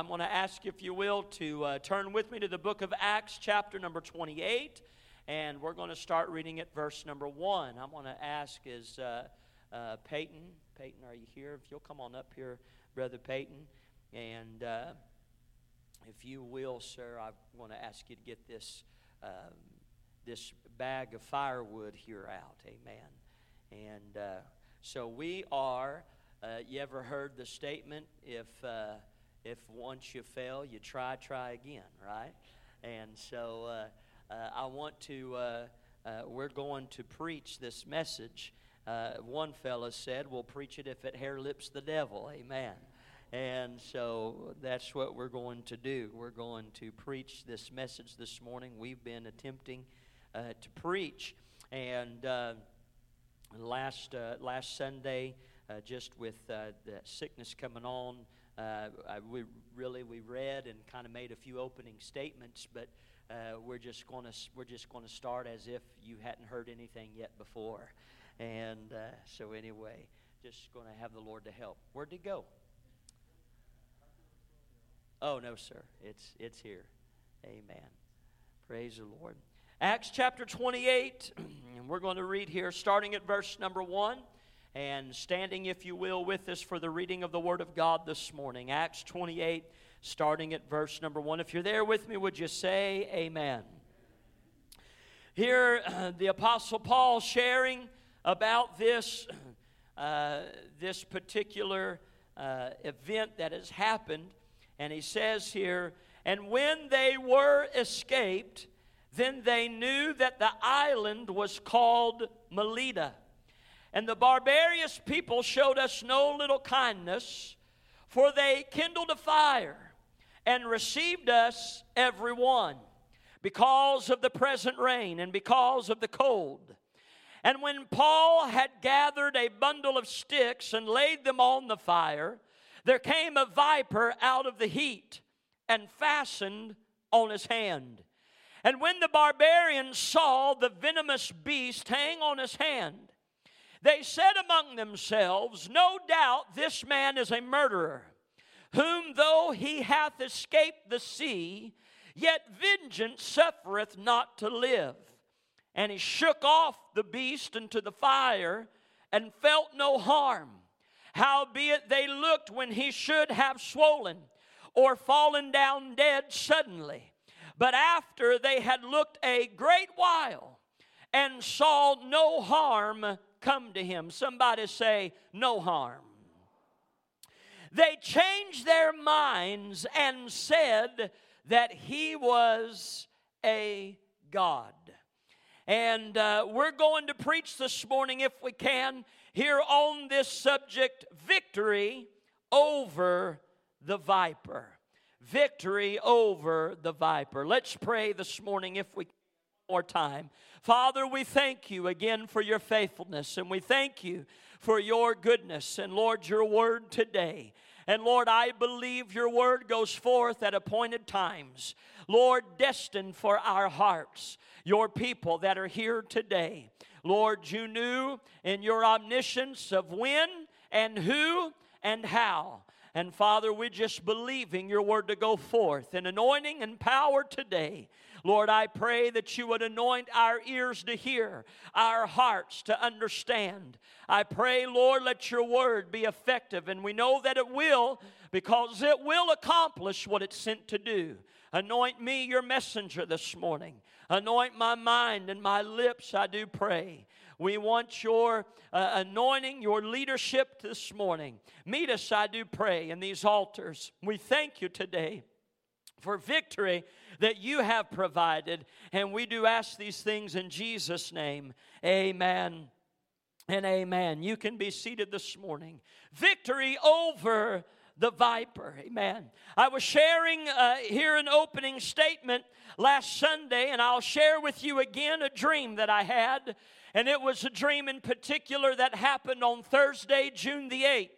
I'm going to ask, you, if you will, to uh, turn with me to the book of Acts, chapter number 28, and we're going to start reading at verse number 1. I'm going to ask, is uh, uh, Peyton, Peyton, are you here? If you'll come on up here, Brother Peyton, and uh, if you will, sir, I want to ask you to get this, um, this bag of firewood here out. Amen. And uh, so we are. Uh, you ever heard the statement, if, if once you fail, you try, try again, right? And so uh, uh I want to, uh, uh, we're going to preach this message. one fellow said, We'll preach it if it hair lips the devil. Amen. And so that's what we're going to do. We're going to preach this message this morning. We've been attempting to preach. And last, last Sunday, uh, just with uh, the sickness coming on. Uh, I, we really we read and kind of made a few opening statements, but we're just going to we're just going to start as if you hadn't heard anything yet before, and so anyway, just going to have the Lord to help. Where'd it go? Oh no, sir, it's it's here. Amen. Praise the Lord. Acts chapter 28, and we're going to read here starting at verse number 1 and standing, if you will, with us for the reading of the Word of God this morning. Acts 28, starting at verse number 1. If you're there with me, would you say amen? Here, the Apostle Paul sharing about this, uh, this particular uh, event that has happened. And he says here, and when they were escaped, then they knew that the island was called Melita and the barbarous people showed us no little kindness, for they kindled a fire and received us every one because of the present rain and because of the cold. And when Paul had gathered a bundle of sticks and laid them on the fire, there came a viper out of the heat and fastened on his hand. And when the barbarians saw the venomous beast hang on his hand, they said among themselves, No doubt this man is a murderer, whom though he hath escaped the sea, yet vengeance suffereth not to live. And he shook off the beast into the fire and felt no harm. Howbeit they looked when he should have swollen or fallen down dead suddenly. But after they had looked a great while and saw no harm come to him. Somebody say, no harm. They changed their minds and said that he was a God. And uh, we're going to preach this morning, if we can, here on this subject victory over the viper. Victory over the viper. Let's pray this morning, if we more time. Father, we thank you again for your faithfulness and we thank you for your goodness and Lord, your word today. And Lord, I believe your word goes forth at appointed times. Lord, destined for our hearts, your people that are here today. Lord, you knew in your omniscience of when and who and how. And Father, we're just believing your word to go forth in anointing and power today. Lord, I pray that you would anoint our ears to hear, our hearts to understand. I pray, Lord, let your word be effective, and we know that it will because it will accomplish what it's sent to do. Anoint me, your messenger, this morning. Anoint my mind and my lips, I do pray. We want your uh, anointing, your leadership this morning. Meet us, I do pray, in these altars. We thank you today for victory that you have provided. And we do ask these things in Jesus' name. Amen and amen. You can be seated this morning. Victory over the viper. Amen. I was sharing uh, here an opening statement last Sunday, and I'll share with you again a dream that I had. And it was a dream in particular that happened on Thursday, June the 8th.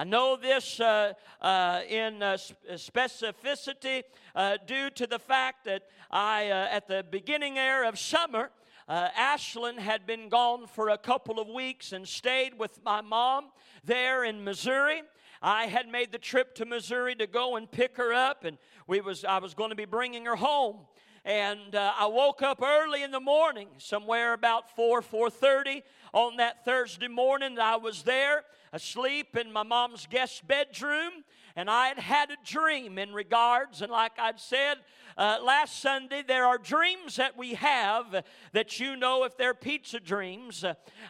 I know this uh, uh, in uh, specificity uh, due to the fact that I, uh, at the beginning there of summer, uh, Ashlyn had been gone for a couple of weeks and stayed with my mom there in Missouri. I had made the trip to Missouri to go and pick her up, and we was I was going to be bringing her home. And uh, I woke up early in the morning, somewhere about four four thirty on that Thursday morning. I was there asleep in my mom's guest bedroom, and I had had a dream in regards, and like I'd said, uh, last Sunday, there are dreams that we have that you know if they're pizza dreams.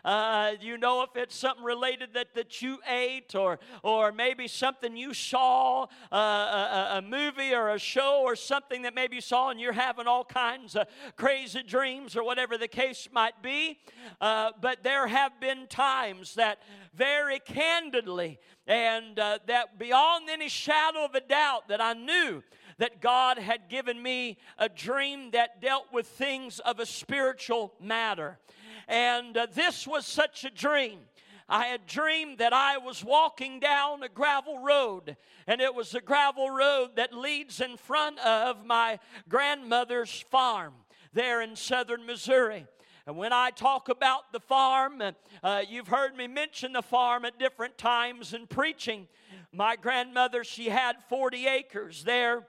Uh, you know if it's something related that, that you ate or, or maybe something you saw, uh, a, a, movie or a show or something that maybe you saw and you're having all kinds of crazy dreams or whatever the case might be. Uh, but there have been times that very candidly and uh, that beyond any shadow of a doubt that I knew that God had given me a dream that dealt with things of a spiritual matter. And uh, this was such a dream. I had dreamed that I was walking down a gravel road, and it was a gravel road that leads in front of my grandmother's farm there in southern Missouri. And when I talk about the farm, uh, you've heard me mention the farm at different times in preaching. My grandmother, she had 40 acres there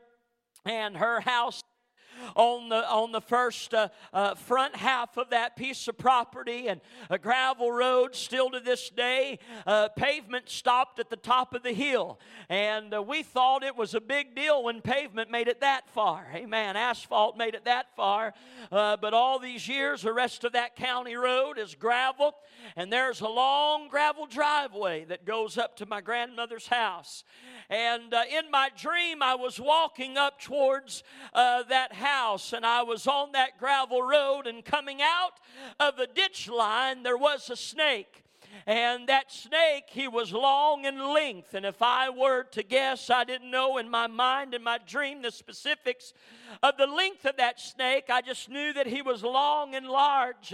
and her house on the on the first uh, uh, front half of that piece of property and a gravel road still to this day. Uh, pavement stopped at the top of the hill. And uh, we thought it was a big deal when pavement made it that far. Amen. Asphalt made it that far. Uh, but all these years the rest of that county road is gravel. And there's a long gravel driveway that goes up to my grandmother's house. And uh, in my dream i was walking up towards that house house and I was on that gravel road and coming out of the ditch line, there was a snake. And that snake, he was long in length. And if I were to guess, I didn't know in my mind, in my dream, the specifics of the length of that snake. I just knew that he was long and large.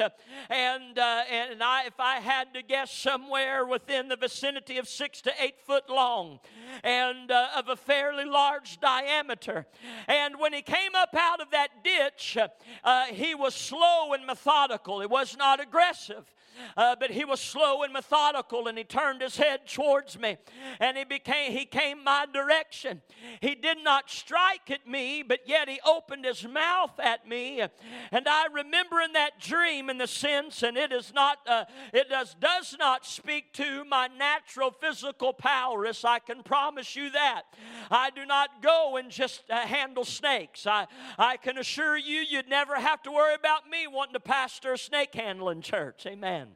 And, uh, and I, if I had to guess, somewhere within the vicinity of six to eight foot long and uh, of a fairly large diameter. And when he came up out of that ditch, uh, he was slow and methodical. He was not aggressive. Uh, but he was slow and methodical and he turned his head towards me and he became he came my direction. He did not strike at me but yet he opened his mouth at me. And i remember in that dream in the sense and it is not uh, it does does not speak to my natural physical prowess i can promise you that. I do not go and just uh, handle snakes. I i can assure you you'd never have to worry about me wanting to pastor a snake handling church. Amen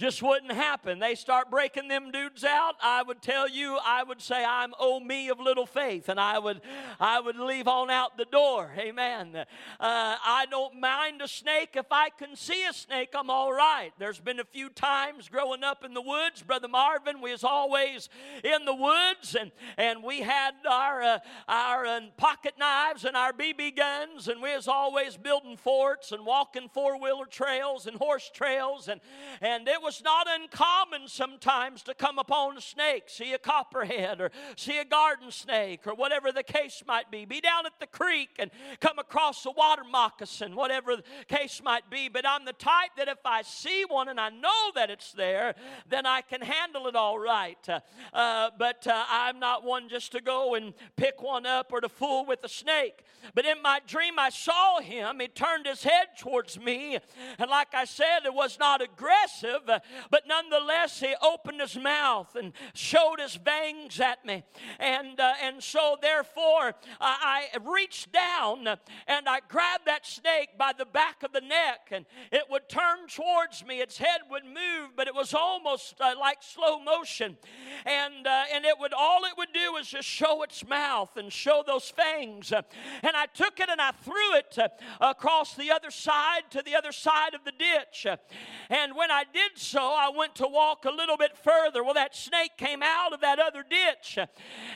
just wouldn't happen. They start breaking them dudes out. I would tell you, I would say, I'm oh me of little faith, and I would, I would leave on out the door. Amen. Uh, I don't mind a snake. If I can see a snake, I'm all right. There's been a few times growing up in the woods, Brother Marvin, we was always in the woods, and, and we had our, uh, our uh, pocket knives and our BB guns, and we was always building forts and walking four-wheeler trails and horse trails, and, and it was was not uncommon sometimes to come upon a snake, see a copperhead, or see a garden snake, or whatever the case might be. Be down at the creek and come across a water moccasin, whatever the case might be. But I'm the type that if I see one and I know that it's there, then I can handle it all right. Uh, uh, but uh, I'm not one just to go and pick one up or to fool with a snake. But in my dream, I saw him. He turned his head towards me. And like I said, it was not aggressive, but nonetheless, he opened his mouth and showed his fangs at me. And, uh, and so, therefore, I, I reached down and I grabbed that snake by the back of the neck, and it would turn towards me. Its head would move, but it was almost uh, like slow motion. And, uh, and it would all it would do was just show its mouth and show those fangs. And I took it and I threw it uh, across the other side to the other side of the ditch. And when I did so, I went to walk a little bit further. Well, that snake came out of that other ditch.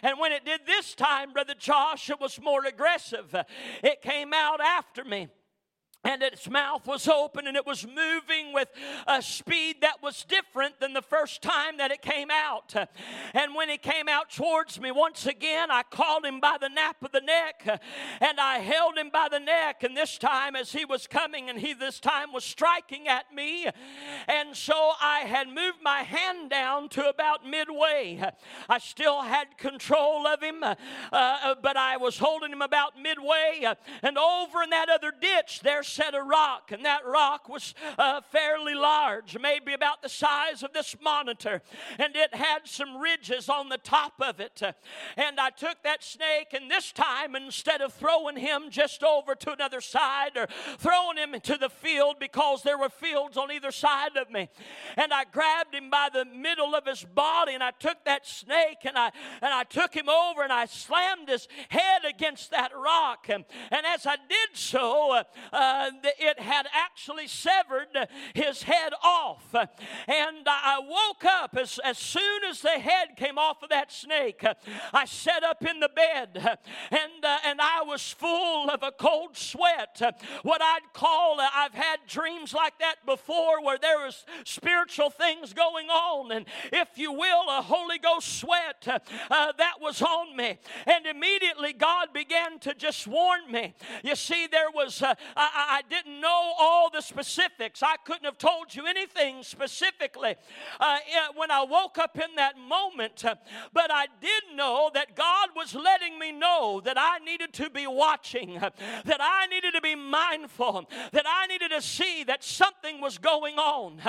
And when it did this time, Brother Josh, it was more aggressive. It came out after me. And its mouth was open and it was moving with a speed that was different than the first time that it came out. And when it came out towards me once again, I called him by the nape of the neck and I held him by the neck. And this time, as he was coming, and he this time was striking at me, and so I had moved my hand down to about midway. I still had control of him, uh, uh but I was holding him about midway. and over in that other ditch, there's set a rock, and that rock was uh, fairly large, maybe about the size of this monitor, and it had some ridges on the top of it. And I took that snake, and this time, instead of throwing him just over to another side or throwing him into the field because there were fields on either side of me, and I grabbed him by the middle of his body, and I took that snake and I and I took him over and I slammed his head against that rock, and, and as I did so, uh, uh, it had actually severed his head off. And I woke up as, as soon as the head came off of that snake. I sat up in the bed and, uh, and I was full of a cold sweat. What I'd call, uh, I've had dreams like that before where there was spiritual things going on, and if you will, a Holy Ghost sweat uh, that was on me. And immediately God began to just warn me. You see, there was, uh, I, I didn't know all the specifics. I couldn't have told you anything specifically uh, when I woke up in that moment. But I did know that God was letting me know that I needed to be watching, that I needed to be mindful, that I needed to see that something was going on.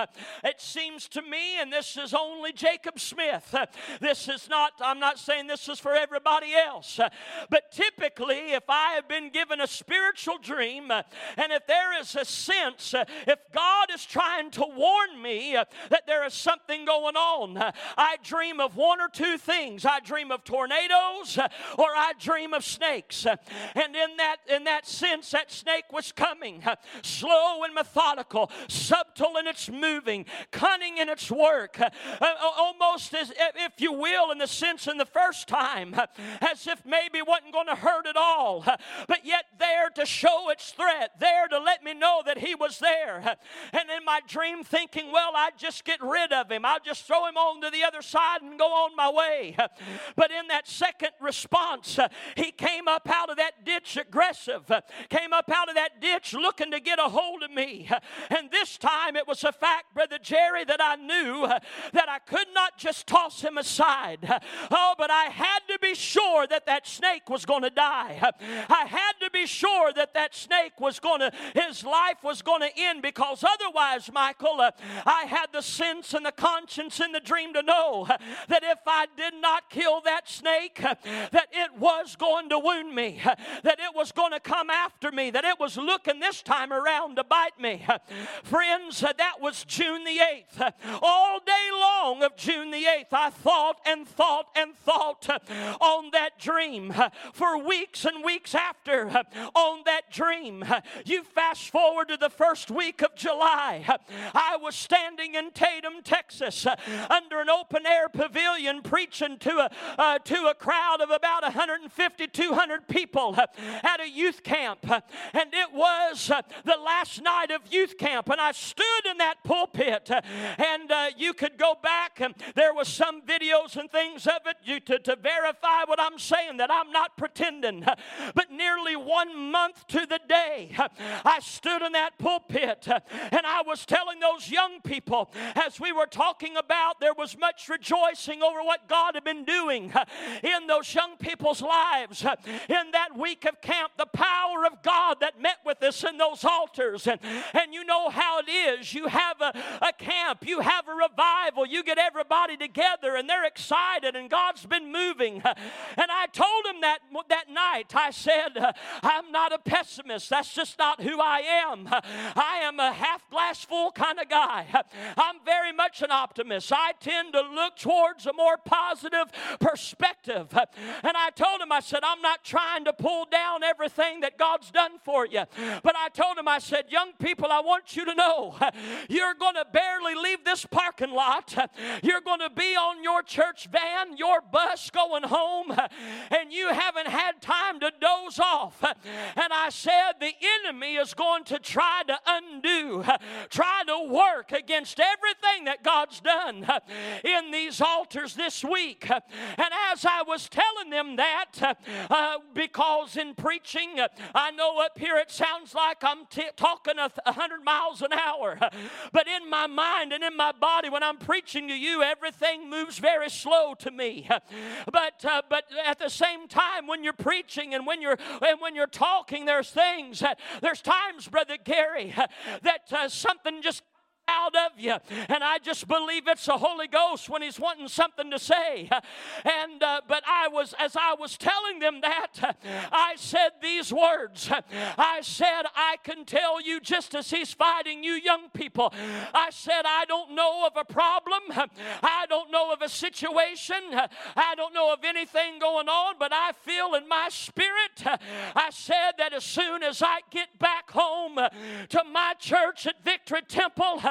It seems to me, and this is only Jacob Smith, this is not, I'm not saying this is for everybody else, but typically, if I have been given a spiritual dream and if there is a sense, uh, if God is trying to warn me uh, that there is something going on, uh, I dream of one or two things. I dream of tornadoes uh, or I dream of snakes. Uh, and in that, in that sense, that snake was coming uh, slow and methodical, subtle in its moving, cunning in its work, almost as if you will, in the sense in the first time, as if maybe wasn't going to hurt at all, but yet there to show its threat, there to let me know that he was there. And in my dream, thinking, well, I'd just get rid of him, I'll just throw him on to the other side and go on my way. But in that second response, he came up out of that ditch aggressive, came up out of that ditch looking to get a hold of me. And this time it was a fact, Brother Jerry, that I knew that I could not just toss him aside. Oh, but I had to be sure that that snake was going to die. I had to be sure that that snake was going to his life was going to end because otherwise, Michael, uh, I had the sense and the conscience in the dream to know uh, that if I did not kill that snake, uh, that it was going to wound me, uh, that it was going to come after me, that it was looking this time around to bite me. Friends, that was June the 8th. All day long of June the 8th, I thought and thought and thought on that dream for weeks and weeks after on that dream. You fast forward to the first week of July. I was standing in Tatum, Texas, under an open air pavilion preaching to a, uh, to a crowd of about 150, 200 people at a youth camp. And it was uh, the last night of youth camp. And I stood in that pulpit, and uh, you could go back, and there was some videos and things of it you, to, to verify what I'm saying, that I'm not pretending. But nearly one month to the day, I stood in that pulpit and I was telling those young people as we were talking about there was much rejoicing over what God had been doing in those young people's lives in that week of camp, the power of God that met with us in those altars. And, and you know how it is. You have a, a camp, you have a revival, you get everybody together and they're excited and God's been moving. And I told him that that night, I said, I'm not a pessimist. That's just not who I am. I am a half glass full kind of guy. I'm very much an optimist. I tend to look towards a more positive perspective. And I told him, I said, I'm not trying to pull down everything that God's done for you. But I told him, I said, young people, I want you to know you're going to barely leave this parking lot. You're going to be on your church van, your bus going home, and you haven't had time to doze off. And I said, the enemy is going to try to undo, try to work against everything that God's done in these altars this week. And as I was telling them that, uh, because in preaching, I know up here it sounds like I'm t- talking a 100 miles an hour, but in my mind and in my body, when I'm preaching to you, everything moves very slow to me. But uh, but at the same time, when you're preaching and when you're and when you're talking, there's things. That there's times, brother Gary, that uh, something just out of you. And I just believe it's the Holy Ghost when He's wanting something to say. And uh, but I was as I was telling them that, I said these words. I said, I can tell you just as He's fighting you, young people. I said, I don't know of a problem. I don't know of a situation. I don't know of anything going on, but I feel in my spirit. I said that as soon as I get back home to my church at Victory Temple,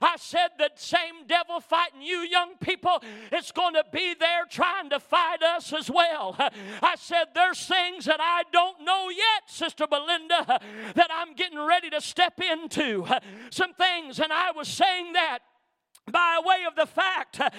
I said the same devil fighting you, young people, it's going to be there trying to fight us as well. I said there's things that I don't know yet, Sister Belinda, that I'm getting ready to step into. Some things, and I was saying that by way of the fact that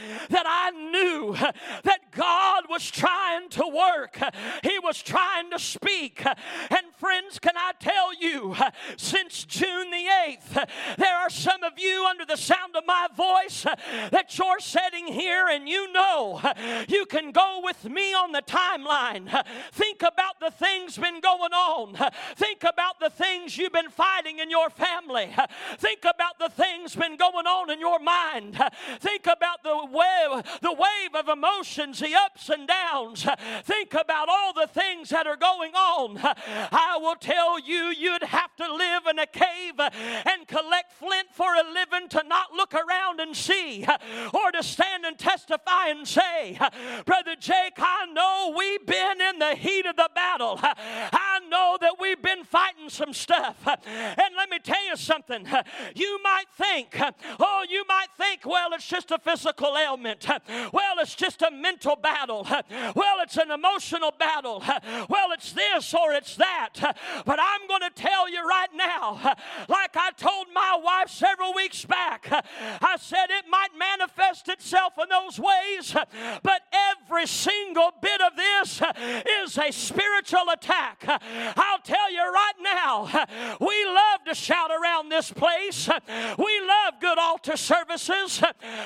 I knew that God was trying to work, He was trying to speak. And friends, can I tell you, since June the 8th, there are some of you under the sound of my voice that you're sitting here and you know you can go with me on the timeline. Think about the things been going on. Think about the things you've been fighting in your family. Think about the things been going on in your mind mind. Think about the wave, the wave of emotions, the ups and downs. Think about all the things that are going on. I will tell you, you'd have to live in a cave and collect flint for a living to not look around and see, or to stand and testify and say, Brother Jake, I know we've been in the heat of the battle. I know that we've been fighting some stuff. And let me tell you something. You might think, oh, you might think think, well, it's just a physical ailment. Well, it's just a mental battle. Well, it's an emotional battle. Well, it's this or it's that. But I'm going to tell you right now, like I told my wife several weeks back, I said it might manifest itself in those ways, but every single bit of this is a spiritual attack. I'll tell you right now, we love to shout around this place. We love good altar services.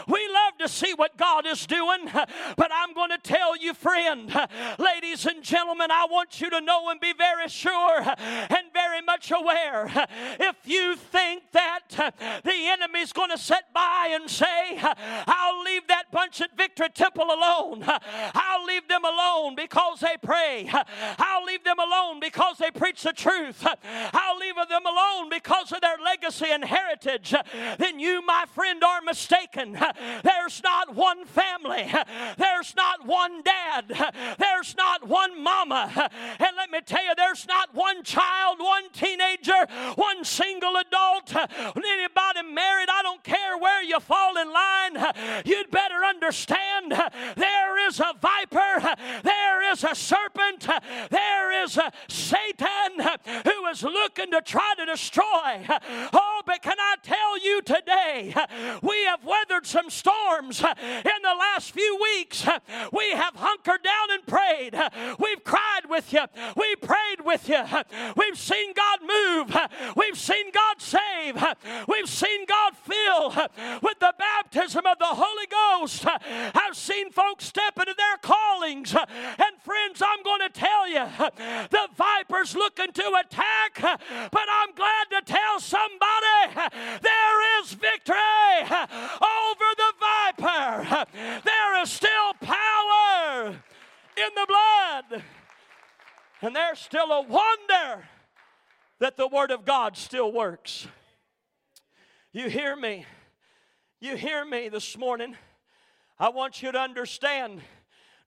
We love to see what God is doing, but I'm going to tell you, friend, ladies and gentlemen, I want you to know and be very sure and very much aware. If you think that the enemy's going to sit by and say, I'll leave that bunch at Victory Temple alone, I'll leave them alone because they pray, I'll leave them alone because they preach the truth, I'll leave them alone because of their legacy and heritage, then you, my friend, are mistaken mistaken. There's not one family, there's not one dad, there's not one mama. And let me tell you, there's not one child, one teenager, one single adult, anybody married. I don't care where you fall in line. You'd better understand there is a viper, there is a serpent, there is a Satan who is looking to try to destroy. Oh, but can I tell you today, we have weathered some storms in the last few weeks. We have hunkered down and prayed. We've cried with you. We prayed with you. We've seen God move. We've seen God save. We've seen God fill with the baptism of the Holy Ghost. I've seen folks step into their callings. And friends, I'm going to tell you, the viper's looking to attack, but I'm glad to tell somebody there is victory over the viper. There is still power in the blood. And there's still a wonder that the Word of God still works. You hear me? You hear me this morning? I want you to understand.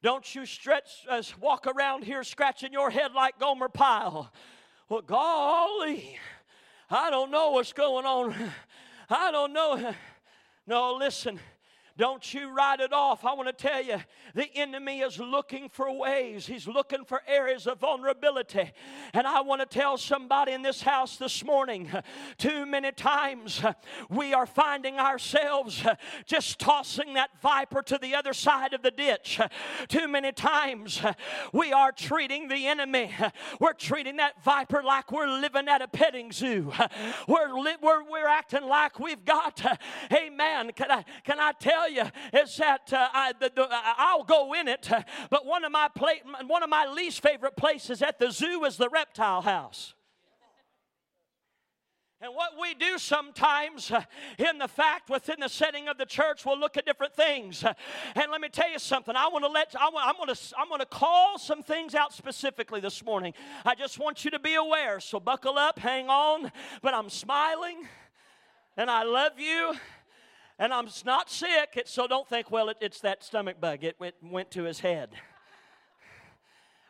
Don't you stretch, uh, walk around here scratching your head like Gomer Pyle. Well, golly, I don't know what's going on. I don't know. No, listen. Don't you write it off. I want to tell you, the enemy is looking for ways, he's looking for areas of vulnerability. And I want to tell somebody in this house this morning too many times we are finding ourselves just tossing that viper to the other side of the ditch. Too many times we are treating the enemy, we're treating that viper like we're living at a petting zoo. We're, li- we're, we're acting like we've got, amen. Can I, can I tell tell you is that uh, I, the, the, I'll go in it, but one of my pla- one of my least favorite places at the zoo is the reptile house. And what we do sometimes uh, in the fact within the setting of the church, we'll look at different things. Uh, and let me tell you something. I want to let I I'm going to I'm going to call some things out specifically this morning. I just want you to be aware. So buckle up, hang on. But I'm smiling, and I love you and I'm not sick, so don't think, well, it, it's that stomach bug. It went, went to his head.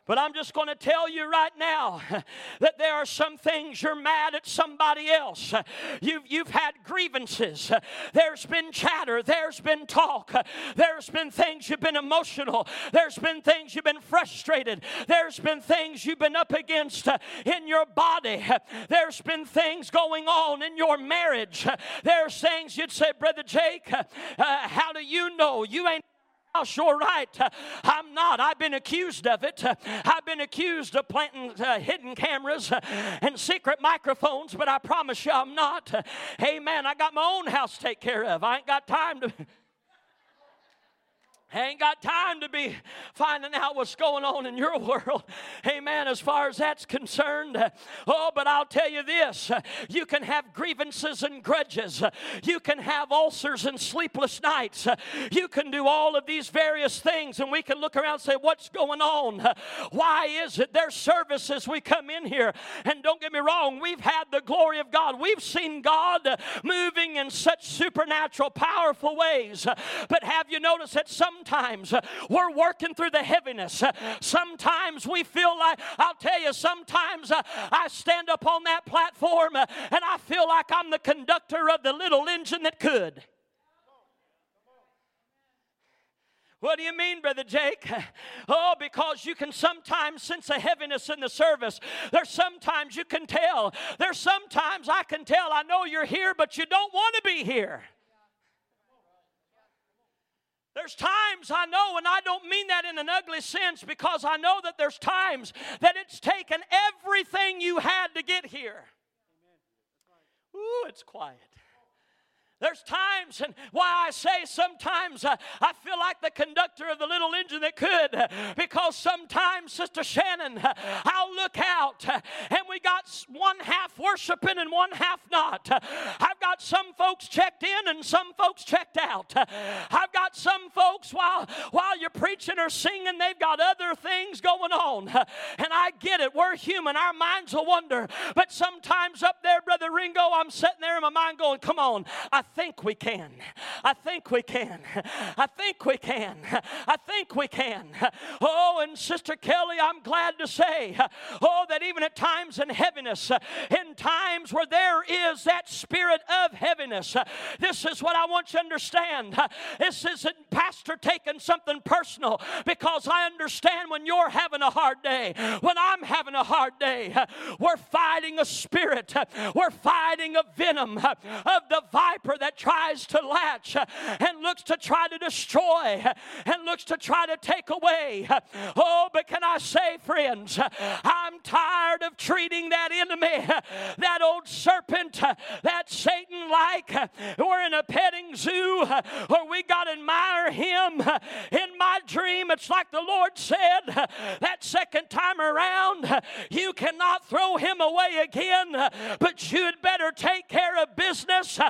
But I'm just going to tell you right now that there are some things you're mad at somebody else. You've, you've had grievances. There's been chatter. There's been talk. There's been things you've been emotional. There's been things you've been frustrated. There's been things you've been up against in your body. There's been things going on in your marriage. There's things you'd say, Brother Jake, uh, how do you know? You ain't Sure right. I'm not. I've been accused of it. I've been accused of planting uh, hidden cameras and secret microphones, but I promise you I'm not. Hey, man, I got my own house to take care of. I ain't got time to. I ain't got time to be finding out what's going on in your world. Amen. As far as that's concerned. Oh, but I'll tell you this you can have grievances and grudges, you can have ulcers and sleepless nights, you can do all of these various things, and we can look around and say, What's going on? Why is it? There's services we come in here, and don't get me wrong, we've had the glory of God. We've seen God moving in such supernatural, powerful ways. But have you noticed that some sometimes uh, we're working through the heaviness. Uh, sometimes we feel like, I'll tell you, sometimes uh, I stand up on that platform and I feel like I'm the conductor of the little engine that could. What do you mean, Brother Jake? Oh, because you can sometimes sense a heaviness in the service. There's sometimes you can tell. There's sometimes I can tell I know you're here, but you don't want to be here. There's times I know, and I don't mean that in an ugly sense because I know that there's times that it's taken everything you had to get here. Ooh, it's quiet. There's times, and why I say sometimes uh, I feel like the conductor of the little engine that could, because sometimes, Sister Shannon, uh, I'll look out uh, and we got one half worshiping and one half not. I've got some folks checked in and some folks checked out. I've got some folks while while you're preaching or singing, they've got other things going on. And I get it, we're human, our minds will wander. But sometimes up there, Brother Ringo, I'm sitting there in my mind going, Come on, I think we can. I think we can. I think we can. I think we can. Oh, and Sister Kelly, I'm glad to say, oh, that even at times in heaviness, in times where there is that spirit of heaviness, this is what I want you to understand. This isn't Pastor taking something personal because I understand when you're having a hard day, when I'm having a hard day, we're fighting a spirit, we're fighting a venom of the viper that tries to latch uh, and looks to try to destroy uh, and looks to try to take away. Uh, oh, but can I say, friends, I'm tired of treating that enemy, that old serpent, that Satan like. We're in a petting zoo or we got to admire him. In my dream, it's like the Lord said that second time around, you cannot throw him away again, but you'd better take care of business.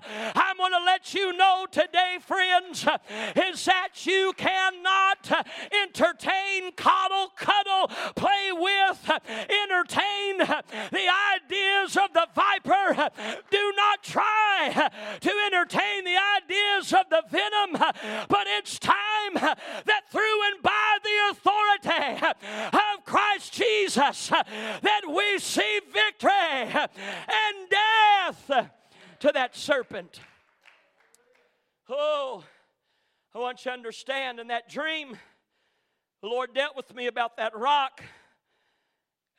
I'm want to let you know today, friends, is that you cannot entertain, coddle, cuddle, play with, entertain the ideas of the viper. Do not try to entertain the ideas of the venom, but it's time that through and by the authority of Christ Jesus that we see victory and death to that serpent. Oh, I want you to understand in that dream, the Lord dealt with me about that rock.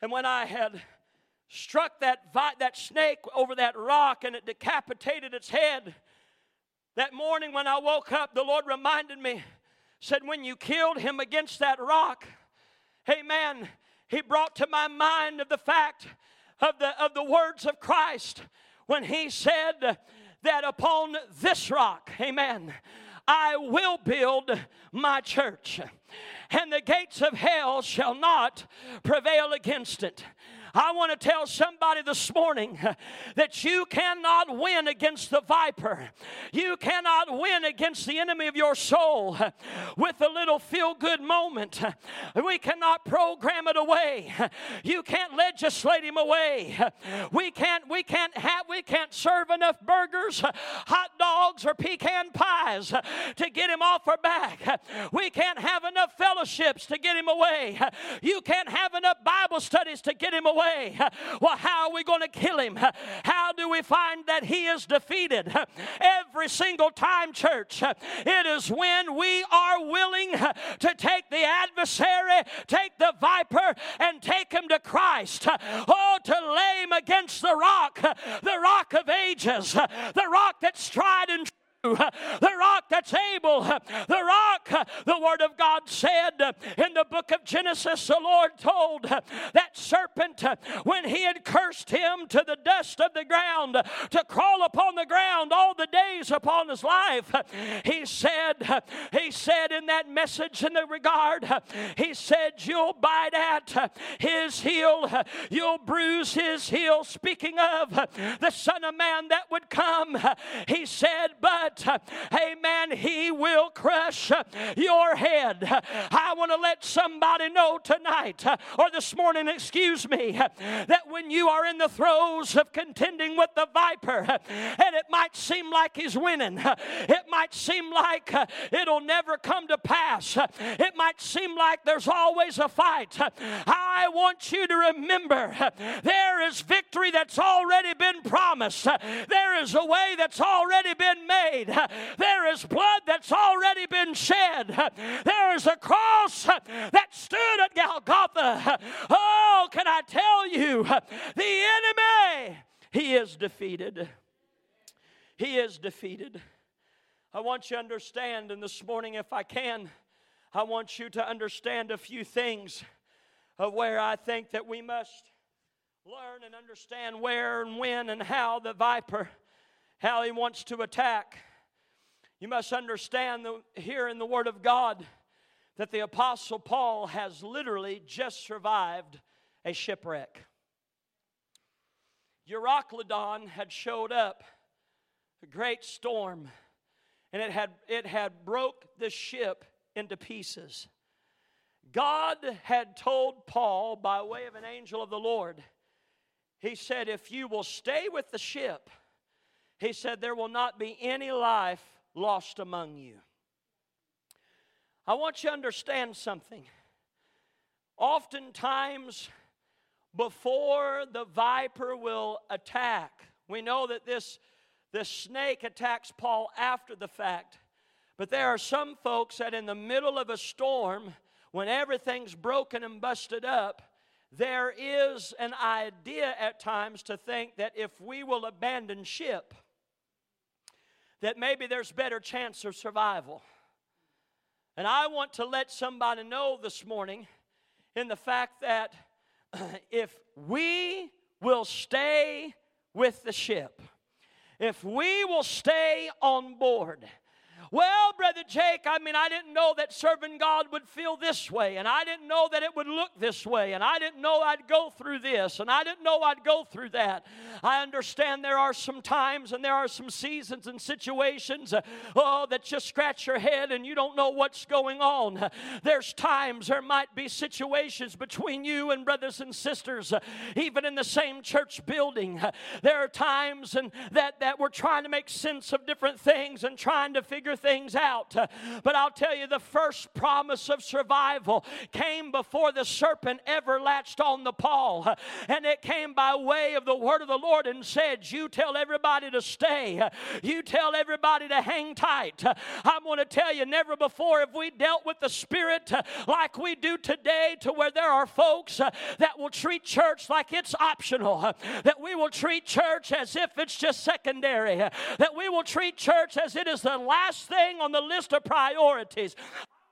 And when I had struck that, vi- that snake over that rock and it decapitated its head, that morning when I woke up, the Lord reminded me, said, When you killed him against that rock, amen, he brought to my mind of the fact of the, of the words of Christ when he said that upon this rock, amen, I will build my church, and the gates of hell shall not prevail against it. I want to tell somebody this morning that you cannot win against the viper. You cannot win against the enemy of your soul with a little feel good moment. We cannot program it away. You can't legislate him away. We can't we can't have we can't serve enough burgers, hot dogs or pecan pies to get him off our back. We can't have enough fellowships to get him away. You can't have enough Bible studies to get him away Well, how are we going to kill him? How do we find that he is defeated? Every single time, church, it is when we are willing to take the adversary, take the viper, and take him to Christ. Oh, to lay him against the rock, the rock of ages, the rock that's tried and the rock that's able, the rock, the Word of God said in the book of Genesis, the Lord told that serpent when he had cursed him to the dust of the ground to crawl upon the ground all the days upon his life. He said, He said in that message in the regard, He said, You'll bite at his heel, you'll bruise his heel. Speaking of the Son of Man that would come, He said, But amen, he will crush your head. I want to let somebody know tonight, or this morning, excuse me, that when you are in the throes of contending with the viper, and it might seem like he's winning, it might seem like it'll never come to pass, it might seem like there's always a fight. I want you to remember there is victory that's already been promised, there is a way that's already been made. There is blood that's already been shed. There is a cross that stood at Golgotha. Oh, can I tell you, the enemy, he is defeated. He is defeated. I want you to understand, and this morning, if I can, I want you to understand a few things of where I think that we must learn and understand where and when and how the viper, how he wants to attack. You must understand here in the Word of God that the Apostle Paul has literally just survived a shipwreck. Euroclydon had showed up, a great storm, and it had, it had broke the ship into pieces. God had told Paul by way of an angel of the Lord, He said, If you will stay with the ship, He said, there will not be any life lost among you. I want you to understand something. Oftentimes, before the viper will attack, we know that this, this snake attacks Paul after the fact. But there are some folks that, in the middle of a storm, when everything's broken and busted up, there is an idea at times to think that if we will abandon ship, that maybe there's better chance of survival. And I want to let somebody know this morning in the fact that if we will stay with the ship, if we will stay on board, well, Brother Jake, I mean, I didn't know that serving God would feel this way, and I didn't know that it would look this way, and I didn't know I'd go through this, and I didn't know I'd go through that. I understand there are some times and there are some seasons and situations, uh, oh, that just scratch your head and you don't know what's going on. There's times there might be situations between you and brothers and sisters, uh, even in the same church building. Uh, there are times and that, that we're trying to make sense of different things and trying to figure things out. But I'll tell you, the first promise of survival came before the serpent ever latched on the paw. And it came by way of the word of the Lord and said, You tell everybody to stay, you tell everybody to hang tight. I'm going to tell you, never before have we dealt with the Spirit like we do today, to where there are folks that will treat church like it's optional, that we will treat church as if it's just secondary, that we will treat church as it is the last thing on the list of priorities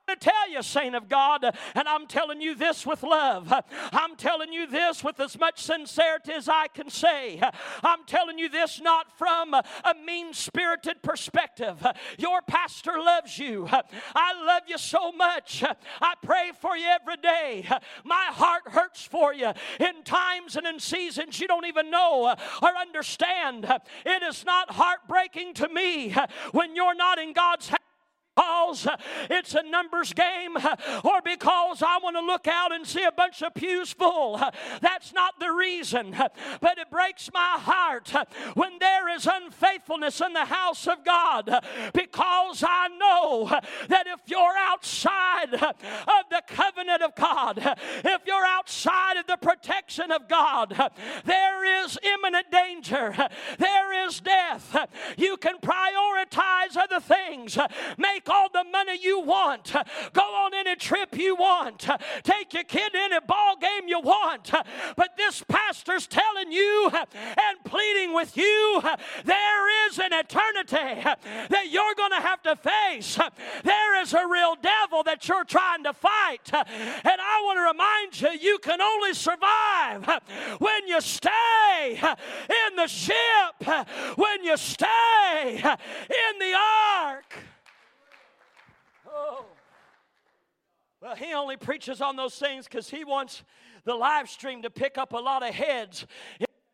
to tell you, saint of God, and I'm telling you this with love. I'm telling you this with as much sincerity as I can say. I'm telling you this not from a mean spirited perspective. Your pastor loves you. I love you so much. I pray for you every day. My heart hurts for you in times and in seasons you don't even know or understand. It is not heartbreaking to me when you're not in God's because it's a numbers game or because I want to look out and see a bunch of pews full. That's not the reason. But it breaks my heart when there is unfaithfulness in the house of God because I know that if you're outside of the covenant of God, if you're outside of the protection of God, there is imminent danger. There is death. You can prioritize other things. Make Make all the money you want. Go on any trip you want. Take your kid to any ball game you want. But this pastor's telling you and pleading with you there is an eternity that you're going to have to face. There is a real devil that you're trying to fight. And I want to remind you you can only survive when you stay in the ship, when you stay in the ark. Oh. Well, he only preaches on those things because he wants the live stream to pick up a lot of heads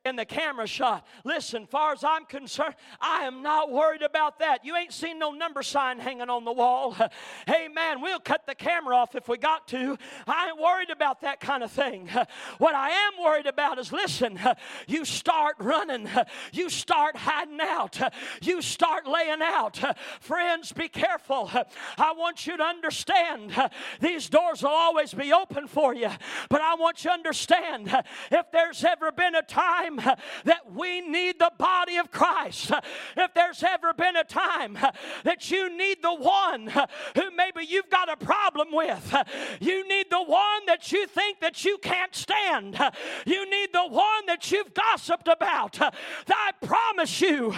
in the camera shot. Listen, far as I'm concerned, I am not worried about that. You ain't seen no number sign hanging on the wall. Hey, man, we'll cut the camera off if we got to. I ain't worried about that kind of thing. What I am worried about is listen, you start running, you start hiding out, you start laying out. Friends, be careful. I want you to understand these doors will always be open for you, but I want you to understand if there's ever been a time that we need the body of Christ. If there's ever been a time that you need the one who maybe you've got a problem with, you need the one that you think that you can't stand, you need the one that you've gossiped about. I promise you,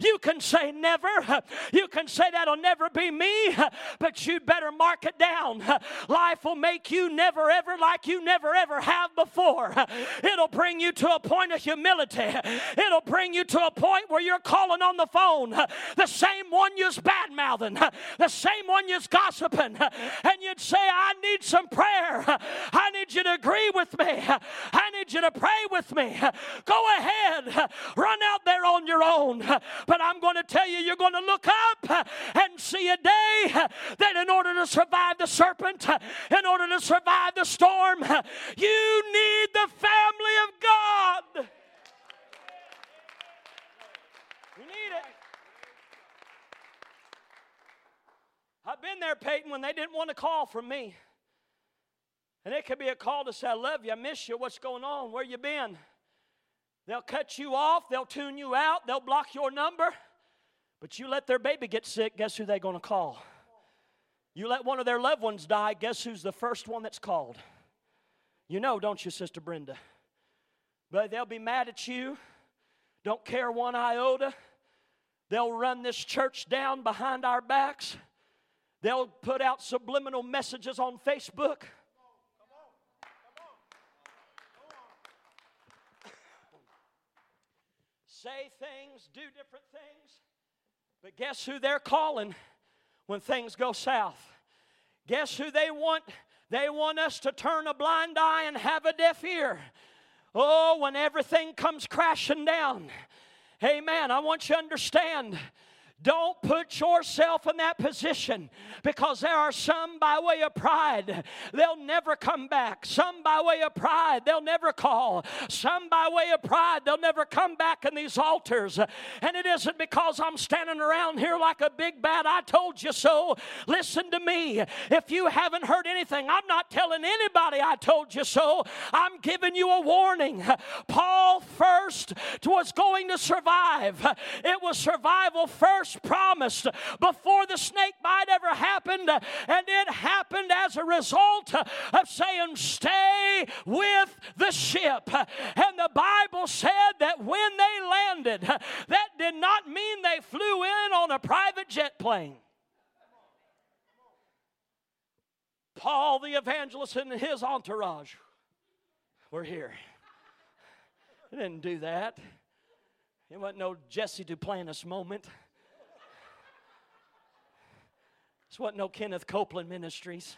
you can say never, you can say that'll never be me, but you'd better mark it down. Life will make you never ever like you never ever have before. It'll bring you to a point of humility humility. It'll bring you to a point where you're calling on the phone, the same one you's bad mouthing, the same one you's gossiping, and you'd say, I need some prayer. I need you to agree with me. I need you to pray with me. Go ahead, run out there on your own. But I'm going to tell you, you're going to look up and see a day that in order to survive the serpent, in order to survive the storm, you need the family of God. Need it. I've been there, Peyton, when they didn't want a call from me. And it could be a call to say, I love you, I miss you, what's going on, where you been? They'll cut you off, they'll tune you out, they'll block your number. But you let their baby get sick, guess who they're going to call? You let one of their loved ones die, guess who's the first one that's called? You know, don't you, Sister Brenda? But they'll be mad at you, don't care one iota. They'll run this church down behind our backs. They'll put out subliminal messages on Facebook. Say things, do different things. But guess who they're calling when things go south? Guess who they want? They want us to turn a blind eye and have a deaf ear. Oh, when everything comes crashing down. Amen. I want you to understand Don't put yourself in that position because there are some by way of pride, they'll never come back. Some by way of pride, they'll never call. Some by way of pride, they'll never come back in these altars. And it isn't because I'm standing around here like a big bad I told you so. Listen to me. If you haven't heard anything, I'm not telling anybody I told you so. I'm giving you a warning. Paul first was going to survive. It was survival first promised before the snake bite ever happened, and it happened as a result of saying, Stay with the ship. And the Bible said that when they landed, that did not mean they flew in on a private jet plane. Paul the evangelist and his entourage were here. They didn't do that. It wasn't no Jesse Duplantis moment. This wasn't no Kenneth Copeland Ministries.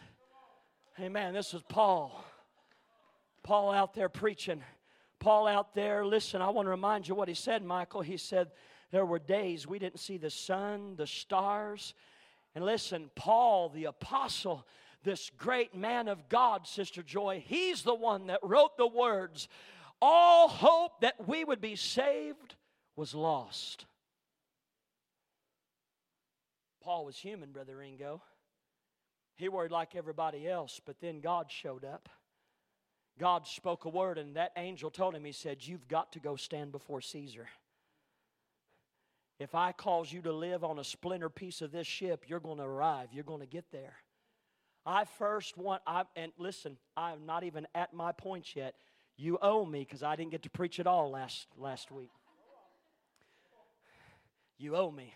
Hey Amen. This was Paul. Paul out there preaching. Paul out there, listen, I want to remind you what he said, Michael. He said, There were days we didn't see the sun, the stars. And listen, Paul, the apostle, this great man of God, Sister Joy, he's the one that wrote the words, All hope that we would be saved was lost. Paul was human, Brother Ringo. He worried like everybody else, but then God showed up. God spoke a word, and that angel told him, He said, You've got to go stand before Caesar. If I cause you to live on a splinter piece of this ship, you're going to arrive. You're going to get there. I first want, I, and listen, I'm not even at my points yet. You owe me because I didn't get to preach at all last, last week. You owe me.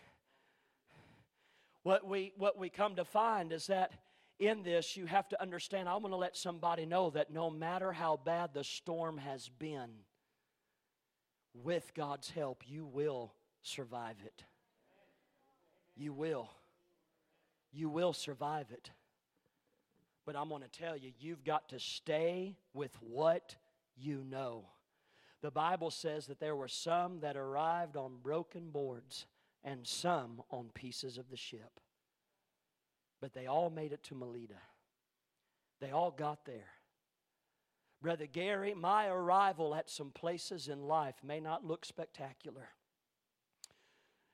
What we, what we come to find is that in this, you have to understand. I want to let somebody know that no matter how bad the storm has been, with God's help, you will survive it. You will. You will survive it. But I'm going to tell you, you've got to stay with what you know. The Bible says that there were some that arrived on broken boards and some on pieces of the ship. But they all made it to Melita. They all got there. Brother Gary, my arrival at some places in life may not look spectacular.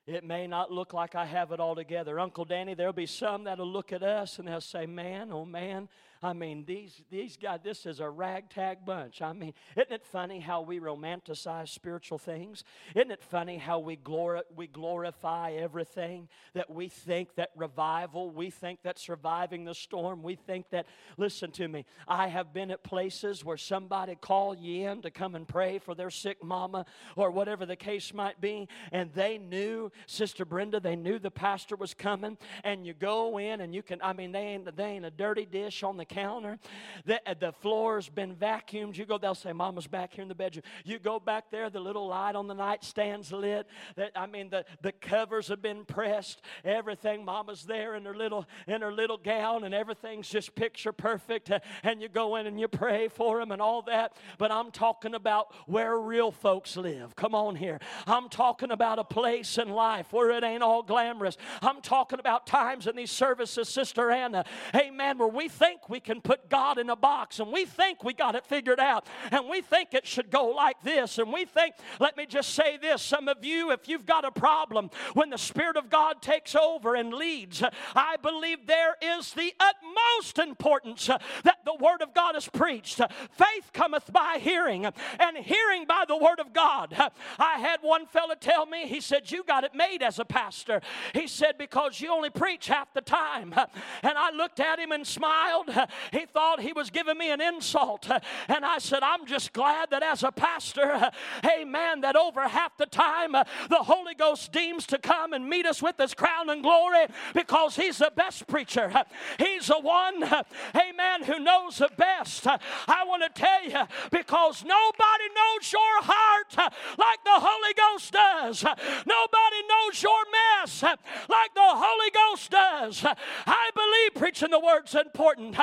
It may not look like I have it all together. Uncle Danny, there'll be some that'll look at us and they'll say, Man, oh man, I mean, these, these guys, this is a ragtag bunch. I mean, isn't it funny how we romanticize spiritual things? Isn't it funny how we, glori- we glorify everything? That we think that revival, we think that surviving the storm, we think that, listen to me, I have been at places where somebody called you in to come and pray for their sick mama or whatever the case might be, and they knew, Sister Brenda, they knew the pastor was coming, and you go in and you can, I mean, they ain't, they ain't a dirty dish on the counter. The, uh, the floor's been vacuumed. You go, they'll say, Mama's back here in the bedroom. You go back there, the little light on the nightstand's lit. That, I mean, the, the covers have been pressed. Everything, Mama's there in her little in her little gown, and everything's just picture perfect. Uh, and you go in and you pray for them and all that. But I'm talking about where real folks live. Come on here. I'm talking about a place in life where it ain't all glamorous. I'm talking about times in these services, Sister Anna, amen, where we think we we can put God in a box and we think we got it figured out and we think it should go like this and we think, let me just say this some of you, if you've got a problem, when the Spirit of God takes over and leads, I believe there is the utmost importance that the Word of God is preached. Faith cometh by hearing, and hearing by the Word of God. I had one fella tell me, he said, You got it made as a pastor. He said, Because you only preach half the time. And I looked at him and smiled he thought he was giving me an insult. And I said, I'm just glad that as a pastor, amen, that over half the time the Holy Ghost deems to come and meet us with his crown and glory because he's the best preacher. He's the one, amen, who knows the best. I want to tell you, because nobody knows your heart like the Holy Ghost does. Nobody knows your mess like the Holy Ghost does. I believe preaching the word's important.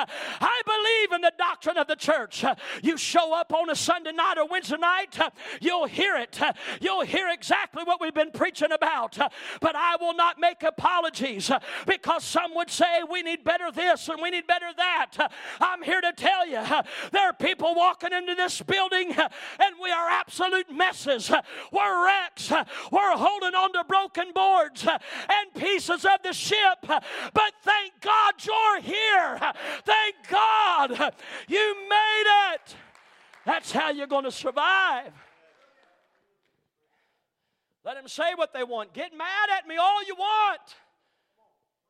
Believe in the doctrine of the church. You show up on a Sunday night or Wednesday night, you'll hear it. You'll hear exactly what we've been preaching about. But I will not make apologies because some would say we need better this and we need better that. I'm here to tell you there are people walking into this building and we are absolute messes. We're wrecks. We're holding on to broken boards and pieces of the ship. But thank God you're here. Thank God you made it. That's how you're going to survive. Let them say what they want. Get mad at me all you want.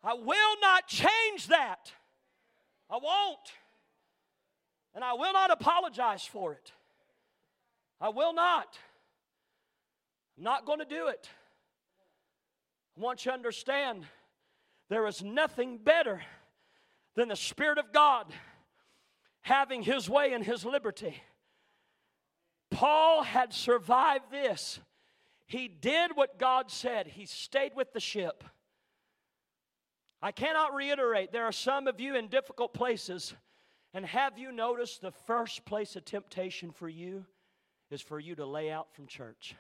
I will not change that. I won't. And I will not apologize for it. I will not. I'm not going to do it. I want you to understand there is nothing better than the Spirit of God having His way and His liberty. Paul had survived this. He did what God said, he stayed with the ship. I cannot reiterate, there are some of you in difficult places. And have you noticed the first place of temptation for you is for you to lay out from church?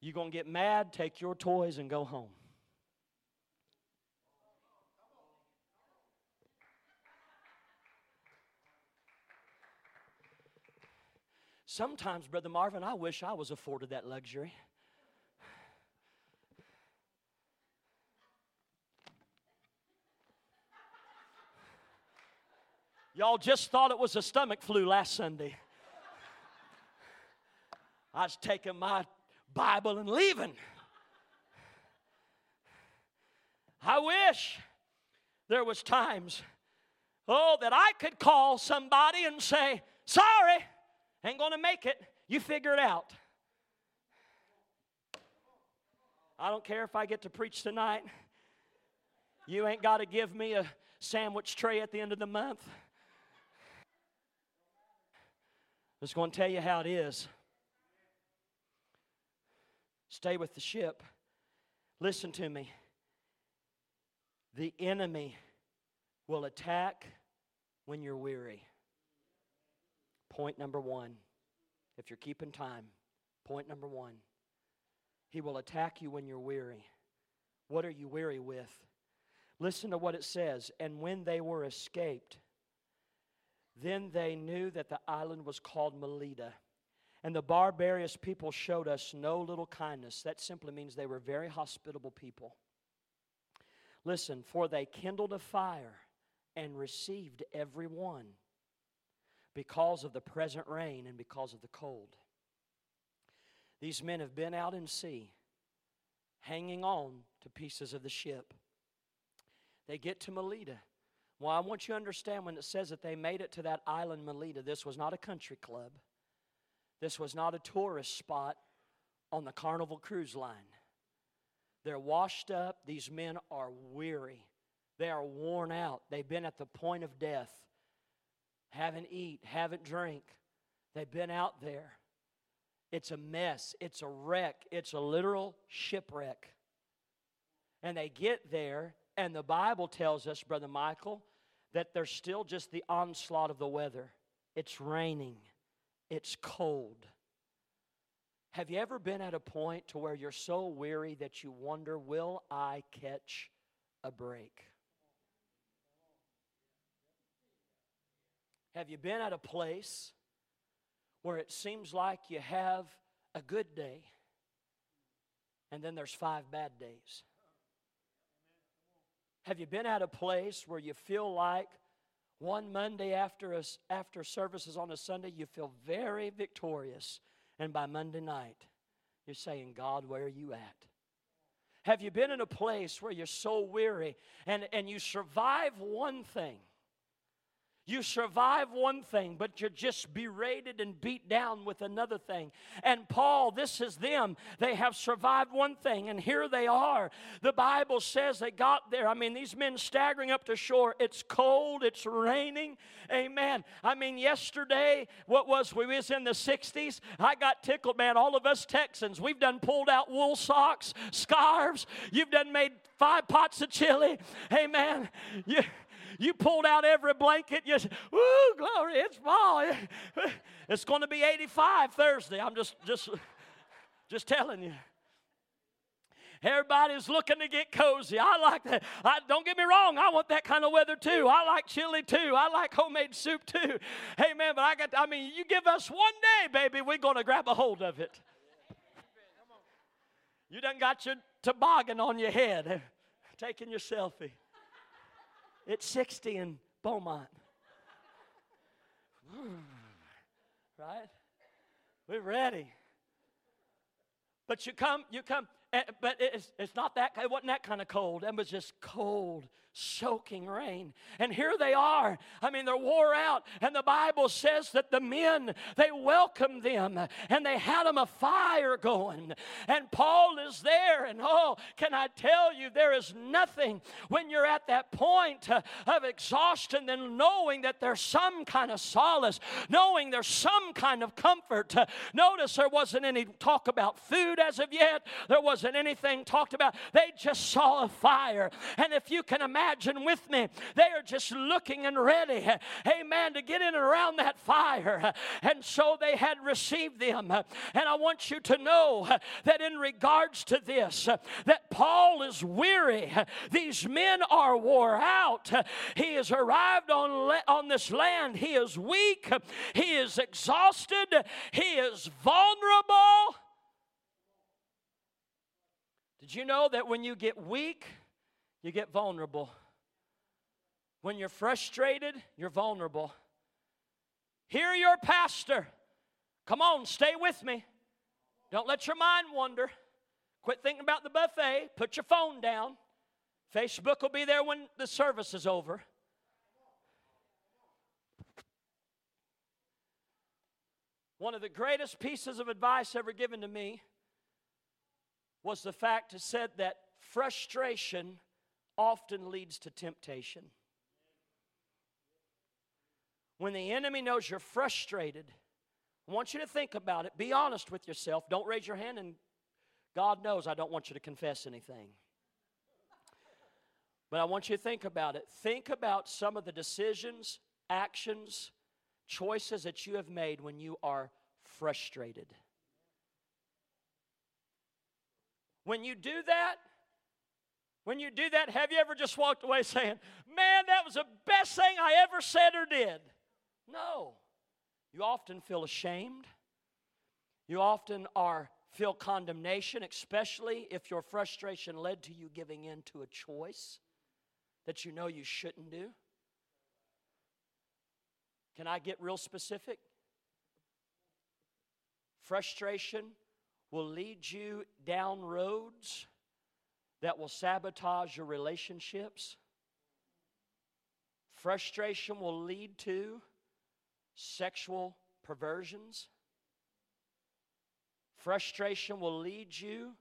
You're going to get mad, take your toys, and go home. Sometimes, Brother Marvin, I wish I was afforded that luxury. Y'all just thought it was a stomach flu last Sunday. I was taking my Bible and leaving. I wish there was times, oh, that I could call somebody and say, sorry, ain't gonna make it. You figure it out. I don't care if I get to preach tonight. You ain't got to give me a sandwich tray at the end of the month. I'm just going to tell you how it is. Stay with the ship. Listen to me. The enemy will attack when you're weary. Point number one, if you're keeping time, point number one. He will attack you when you're weary. What are you weary with? Listen to what it says. And when they were escaped, then they knew that the island was called Melita and the barbarous people showed us no little kindness. That simply means they were very hospitable people. Listen, for they kindled a fire and received every one because of the present rain and because of the cold. These men have been out in sea, hanging on to pieces of the ship. They get to Melita. Well, I want you to understand when it says that they made it to that island, Melita, this was not a country club. This was not a tourist spot on the Carnival Cruise Line. They're washed up. These men are weary. They are worn out. They've been at the point of death. Haven't eat, haven't drink. They've been out there. It's a mess. It's a wreck. It's a literal shipwreck. And they get there, and the Bible tells us, Brother Michael, that there's still just the onslaught of the weather. It's raining. It's cold. Have you ever been at a point to where you're so weary that you wonder, will I catch a break? Have you been at a place where it seems like you have a good day and then there's five bad days? Have you been at a place where you feel like one Monday after, a, after services on a Sunday, you feel very victorious. And by Monday night, you're saying, God, where are you at? Have you been in a place where you're so weary and, and you survive one thing You survive one thing, but you're just berated and beat down with another thing. And Paul, this is them. They have survived one thing, and here they are. The Bible says they got there. I mean, these men staggering up to shore. It's cold, it's raining. Amen. I mean, yesterday, what was we was in the 60s? I got tickled, man. All of us Texans, we've done pulled out wool socks, scarves. You've done made five pots of chili. Amen. You, you pulled out every blanket. You, woo, glory, it's fall. It's going to be 85 Thursday. I'm just, just, just telling you. Everybody's looking to get cozy. I like that. I, don't get me wrong, I want that kind of weather too. I like chili too. I like homemade soup too. Hey man, but I got I mean, you give us one day, baby, we're gonna grab a hold of it. You done got your toboggan on your head, taking your selfie. It's 60 in Beaumont. right? We're ready. But you come, you come, eh, but it's, it's not that, it wasn't that kind of cold. It was just cold soaking rain. And here they are. I mean, they're wore out. And the Bible says that the men, they welcomed them and they had them a fire going. And Paul is there. And oh, can I tell you, there is nothing when you're at that point uh, of exhaustion than knowing that there's some kind of solace, knowing there's some kind of comfort. Uh, notice there wasn't any talk about food as of yet, there wasn't anything talked about. They just saw a fire. And if you can imagine, imagine with me, they are just looking and ready, amen, to get in and around that fire. And so they had received them. And I want you to know that in regards to this, that Paul is weary. These men are wore out. He has arrived on, on this land. He is weak. He is exhausted. He is vulnerable. Did you know that when you get weak, you get vulnerable. When you're frustrated, you're vulnerable. Hear your pastor. Come on, stay with me. Don't let your mind wander. Quit thinking about the buffet. Put your phone down. Facebook will be there when the service is over. One of the greatest pieces of advice ever given to me was the fact it said that frustration often leads to temptation. When the enemy knows you're frustrated, I want you to think about it. Be honest with yourself. Don't raise your hand, and God knows I don't want you to confess anything. But I want you to think about it. Think about some of the decisions, actions, choices that you have made when you are frustrated. When you do that, when you do that, have you ever just walked away saying, Man, that was the best thing I ever said or did? No. You often feel ashamed. You often are feel condemnation, especially if your frustration led to you giving in to a choice that you know you shouldn't do. Can I get real specific? Frustration will lead you down roads that will sabotage your relationships. Frustration will lead to sexual perversions. Frustration will lead you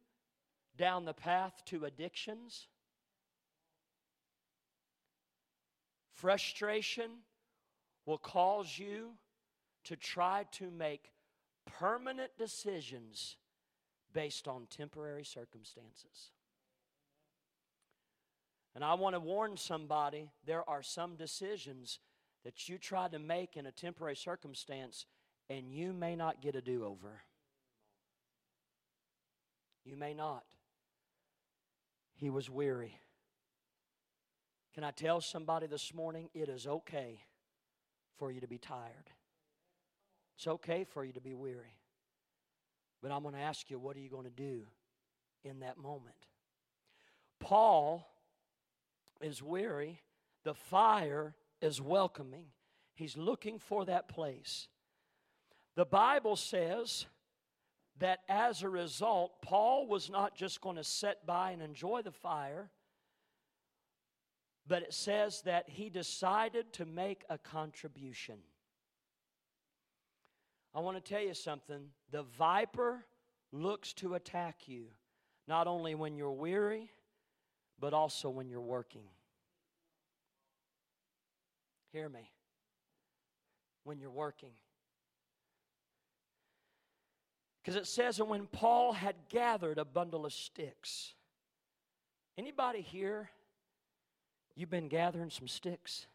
down the path to addictions. Frustration will cause you to try to make permanent decisions based on temporary circumstances. And I want to warn somebody there are some decisions that you try to make in a temporary circumstance and you may not get a do over. You may not. He was weary. Can I tell somebody this morning it is okay for you to be tired? It's okay for you to be weary. But I'm going to ask you, what are you going to do in that moment? Paul is weary, the fire is welcoming. He's looking for that place. The Bible says that as a result, Paul was not just going to sit by and enjoy the fire, but it says that he decided to make a contribution. I want to tell you something. The viper looks to attack you, not only when you're weary, but also when you're working. Hear me. When you're working. Because it says, that when Paul had gathered a bundle of sticks. Anybody here, you've been gathering some sticks?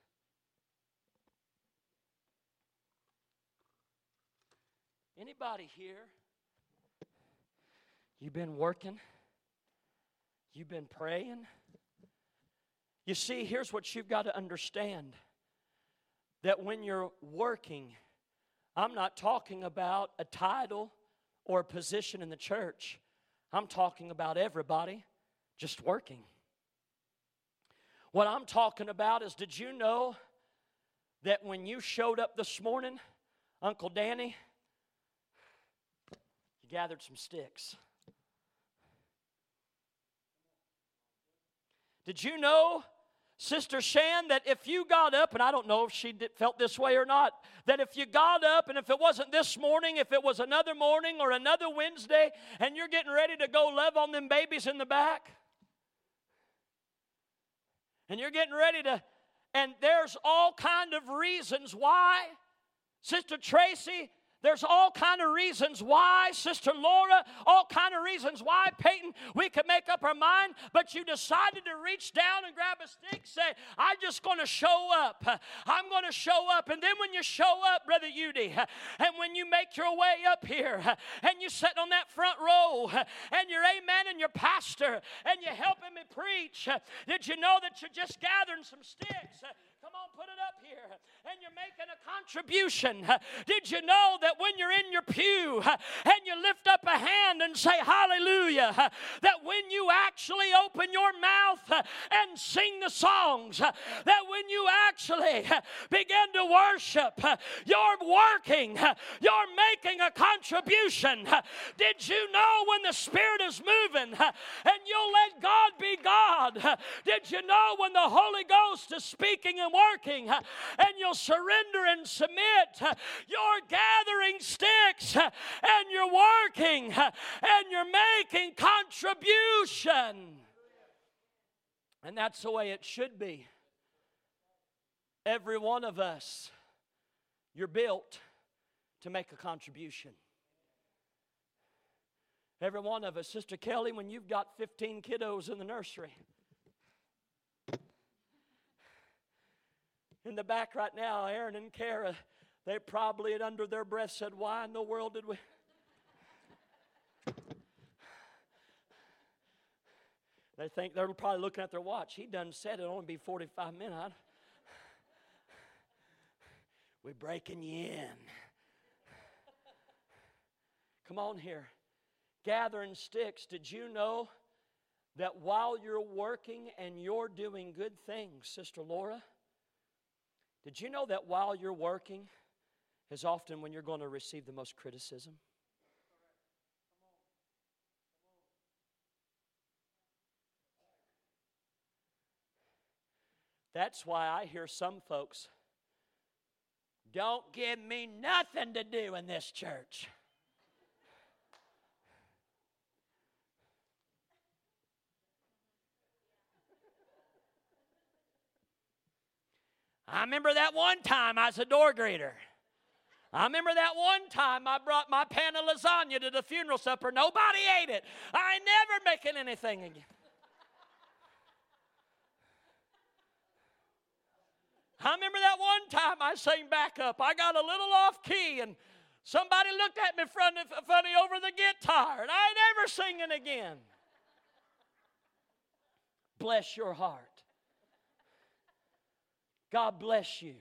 Anybody here? You've been working? You've been praying? You see, here's what you've got to understand that when you're working, I'm not talking about a title or a position in the church, I'm talking about everybody just working. What I'm talking about is did you know that when you showed up this morning, Uncle Danny, you gathered some sticks. Did you know, Sister Shan, that if you got up, and I don't know if she did, felt this way or not, that if you got up and if it wasn't this morning, if it was another morning or another Wednesday, and you're getting ready to go love on them babies in the back, and you're getting ready to, and there's all kind of reasons why, Sister Tracy, there's all kind of reasons why, Sister Laura, all kind of reasons why, Peyton, we could make up our mind, but you decided to reach down and grab a stick, say, I'm just going to show up. I'm going to show up. And then when you show up, Brother Udy, and when you make your way up here, and you sit on that front row, and you're amen and your pastor, and you're helping me preach, did you know that you're just gathering some sticks? Come on, put it up here. And you're making a contribution. Did you know that when you're in your pew and you lift up a hand and say hallelujah, that when you actually open your mouth and sing the songs, that when you actually begin to worship, you're working, you're making a contribution. Did you know when the Spirit is moving and you'll let God be God? Did you know when the Holy Ghost is speaking and working and you'll surrender and submit. You're gathering sticks and you're working and you're making contribution. And that's the way it should be. Every one of us, you're built to make a contribution. Every one of us, Sister Kelly, when you've got 15 kiddos in the nursery, in the back right now, Aaron and Kara, they probably under their breath said, Why in the world did we? They think they're probably looking at their watch. He done said it'll only be 45 minutes. We're breaking you in. Come on here. Gathering sticks. Did you know that while you're working and you're doing good things, Sister Laura? Did you know that while you're working is often when you're going to receive the most criticism? That's why I hear some folks, don't give me nothing to do in this church. I remember that one time I was a door greeter. I remember that one time I brought my pan of lasagna to the funeral supper. Nobody ate it. I ain't never making anything again. I remember that one time I sang backup. I got a little off key and somebody looked at me funny, funny over the guitar and I ain't ever singing again. Bless your heart. God bless you.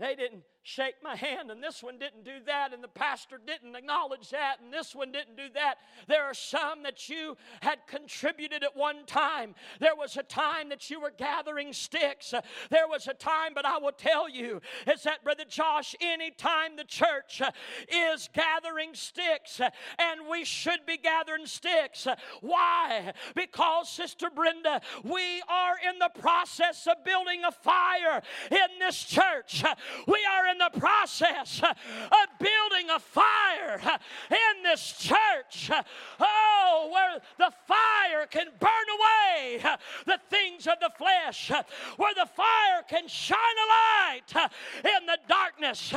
They didn't, shake my hand, and this one didn't do that, and the pastor didn't acknowledge that, and this one didn't do that. There are some that you had contributed at one time. There was a time that you were gathering sticks. There was a time, but I will tell you, is that, Brother Josh, anytime the church is gathering sticks, and we should be gathering sticks. Why? Because, Sister Brenda, we are in the process of building a fire in this church. We are in the process of building a fire in this church. Oh, where the fire can burn away the things of the flesh, where the fire can shine a light in the darkness.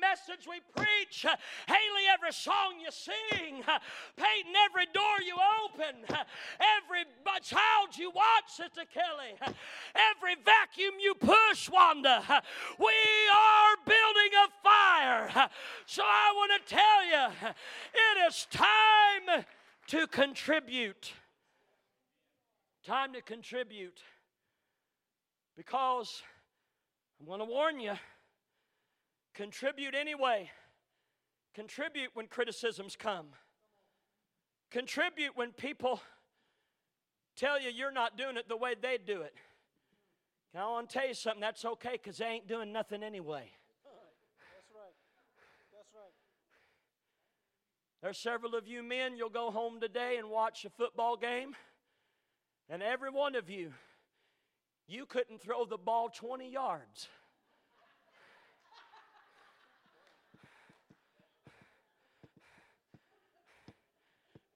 Message we preach, Haley, every song you sing, Peyton, every door you open, every child you watch, Sister Kelly, every vacuum you push, Wanda, we are building a fire. So I want to tell you, it is time to contribute. Time to contribute. Because I'm going to warn you contribute anyway. Contribute when criticisms come. Contribute when people tell you you're not doing it the way they do it. I want to tell you something, that's okay because they ain't doing nothing anyway. That's right. That's right. There's several of you men, you'll go home today and watch a football game, and every one of you, you couldn't throw the ball 20 yards.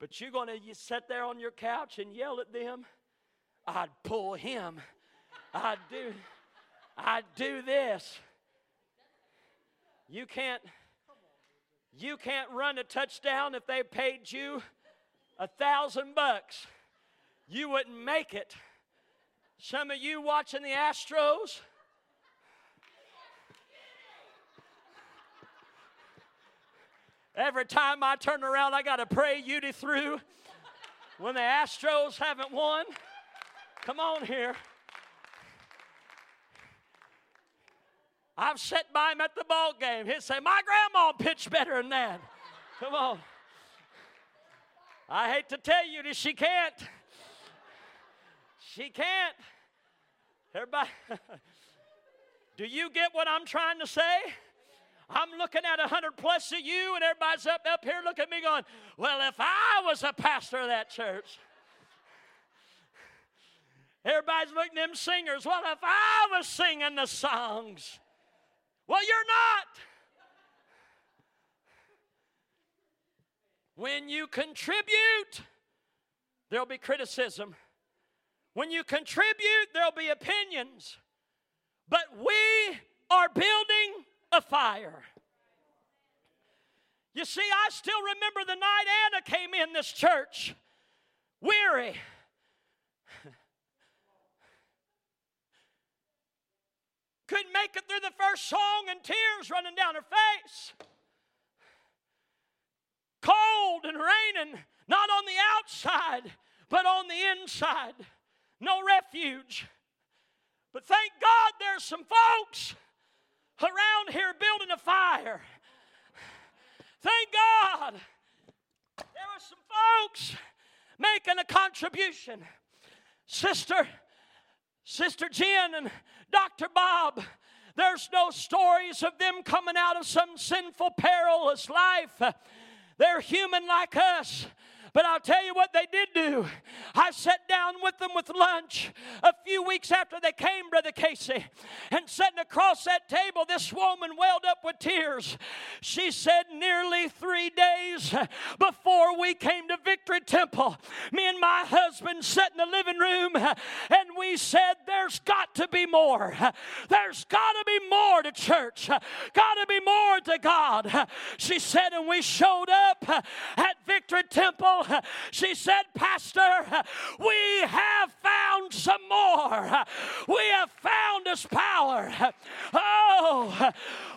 But you're going to sit there on your couch and yell at them. I'd pull him. I'd do, I'd do this. You can't, you can't run a touchdown if they paid you a thousand bucks. You wouldn't make it. Some of you watching the Astros. Every time I turn around, I got to pray Udy through when the Astros haven't won. Come on here. I've sat by him at the ball game. He'd say, My grandma pitched better than that. Come on. I hate to tell you that she can't. She can't. Everybody, do you get what I'm trying to say? I'm looking at a hundred plus of you, and everybody's up up here looking at me going, Well, if I was a pastor of that church. Everybody's looking at them singers. Well, if I was singing the songs. Well, you're not. When you contribute, there'll be criticism. When you contribute, there'll be opinions. But we are building fire. You see, I still remember the night Anna came in this church, weary. Couldn't make it through the first song and tears running down her face. Cold and raining, not on the outside, but on the inside. No refuge. But thank God there's some folks around here building a fire. Thank God there were some folks making a contribution. Sister, Sister Jen and Dr. Bob, there's no stories of them coming out of some sinful, perilous life. They're human like us. But I'll tell you what they did do. I sat down with them with lunch a few weeks after they came, Brother Casey. And sitting across that table, this woman welled up with tears. She said, Nearly three days before we came to Victory Temple, me and my husband sat in the living room and we said, There's got to be more. There's got to be more to church. Got to be more to God. She said, and we showed up at Victory Temple She said, Pastor, we have found some more. We have found His power. Oh,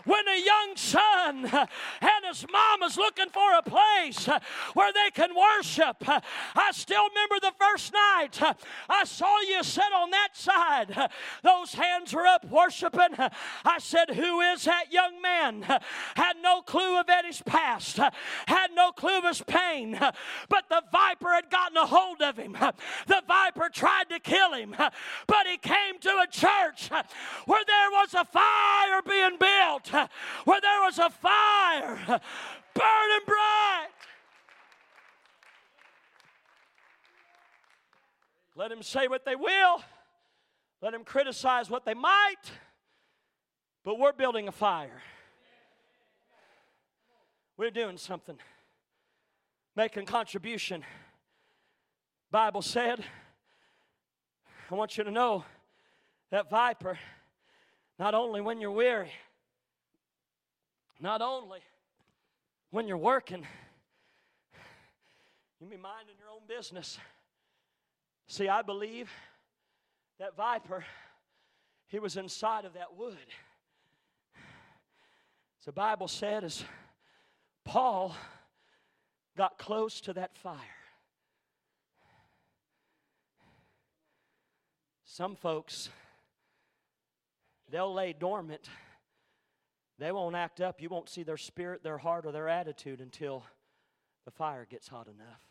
when a young son and his mom is looking for a place where they can worship, I still remember the first night I saw you sit on that side. Those hands were up worshiping. I said, Who is that young man? Had no clue of Eddie's past, had no clue of his pain, but the viper had gotten a hold of him. The viper tried to kill him, but he came to a church where there was a fire being built, where there was a fire burning bright. Let them say what they will. Let them criticize what they might. But we're building a fire. We're doing something. Making contribution. Bible said, I want you to know that viper, not only when you're weary, not only when you're working, you be minding your own business. See, I believe that viper, he was inside of that wood. The Bible said as Paul got close to that fire, some folks, they'll lay dormant. They won't act up. You won't see their spirit, their heart, or their attitude until the fire gets hot enough.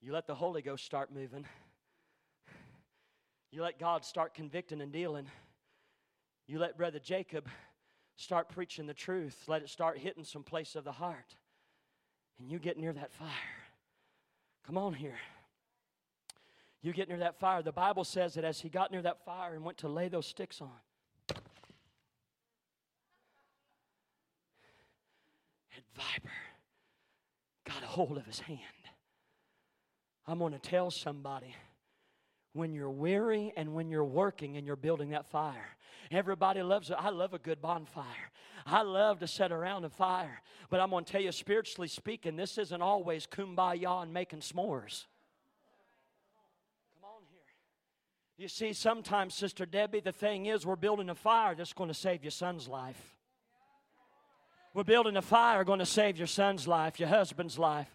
You let the Holy Ghost start moving. You let God start convicting and dealing. You let Brother Jacob start preaching the truth. Let it start hitting some place of the heart. And you get near that fire. Come on here. You get near that fire. The Bible says that as he got near that fire and went to lay those sticks on, viper got a hold of his hand. I'm going to tell somebody when you're weary and when you're working and you're building that fire. Everybody loves it. I love a good bonfire. I love to sit around a fire. But I'm going to tell you, spiritually speaking, this isn't always kumbaya and making s'mores. Come on here. You see, sometimes, Sister Debbie, the thing is, we're building a fire that's going to save your son's life. We're building a fire going to save your son's life, your husband's life.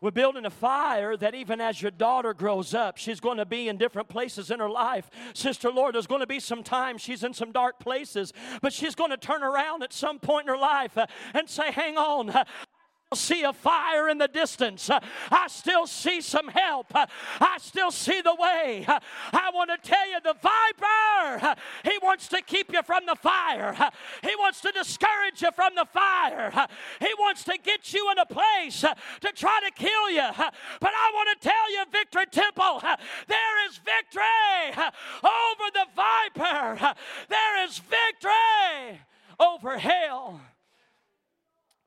We're building a fire that even as your daughter grows up, she's going to be in different places in her life. Sister Lord, there's going to be some time she's in some dark places, but she's going to turn around at some point in her life uh, and say, Hang on, uh, I see a fire in the distance. Uh, I still see some help. Uh, I still see the way. I want to tell you the viper, wants to keep you from the fire. He wants to discourage you from the fire. He wants to get you in a place to try to kill you. But I want to tell you, Victory Temple, there is victory over the viper. There is victory over hell.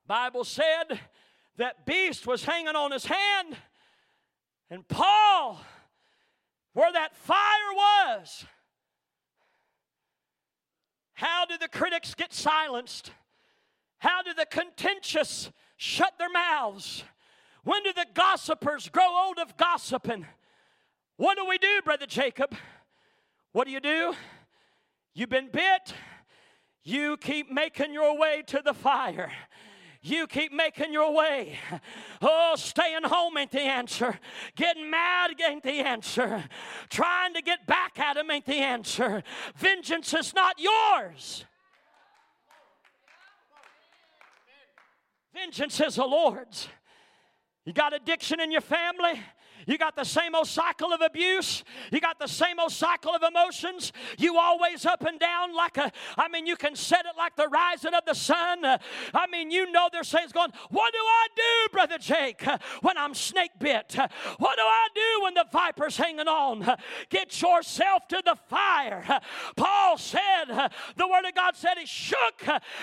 Bible said that beast was hanging on his hand, and Paul, where that fire was, how do the critics get silenced? How do the contentious shut their mouths? When do the gossipers grow old of gossiping? What do we do, Brother Jacob? What do you do? You've been bit, you keep making your way to the fire. You keep making your way. Oh, staying home ain't the answer. Getting mad ain't the answer. Trying to get back at him ain't the answer. Vengeance is not yours. Vengeance is the Lord's. You got addiction in your family? You got the same old cycle of abuse. You got the same old cycle of emotions. You always up and down like a, I mean, you can set it like the rising of the sun. I mean, you know their sayings going, What do I do, Brother Jake, when I'm snake bit? What do I do when the viper's hanging on? Get yourself to the fire. Paul said, the Word of God said he shook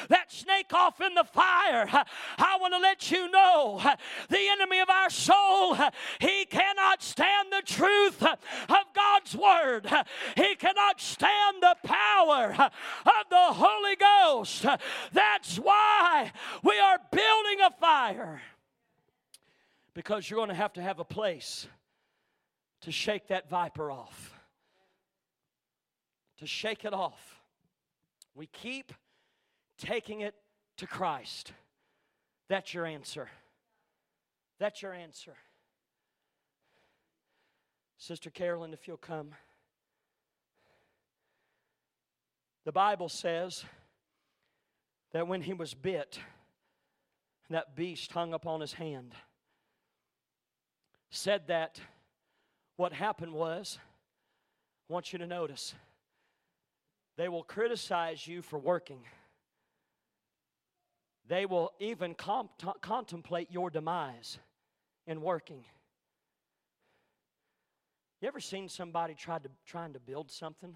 that snake off in the fire. I want to let you know the enemy of our soul, he can cannot stand the truth of God's word. He cannot stand the power of the Holy Ghost. That's why we are building a fire. Because you're going to have to have a place to shake that viper off, to shake it off. We keep taking it to Christ. That's your answer. That's your answer. Sister Carolyn, if you'll come. The Bible says that when he was bit, that beast hung upon his hand, said that what happened was, I want you to notice, they will criticize you for working. They will even comp- contemplate your demise in working. You ever seen somebody try to trying to build something?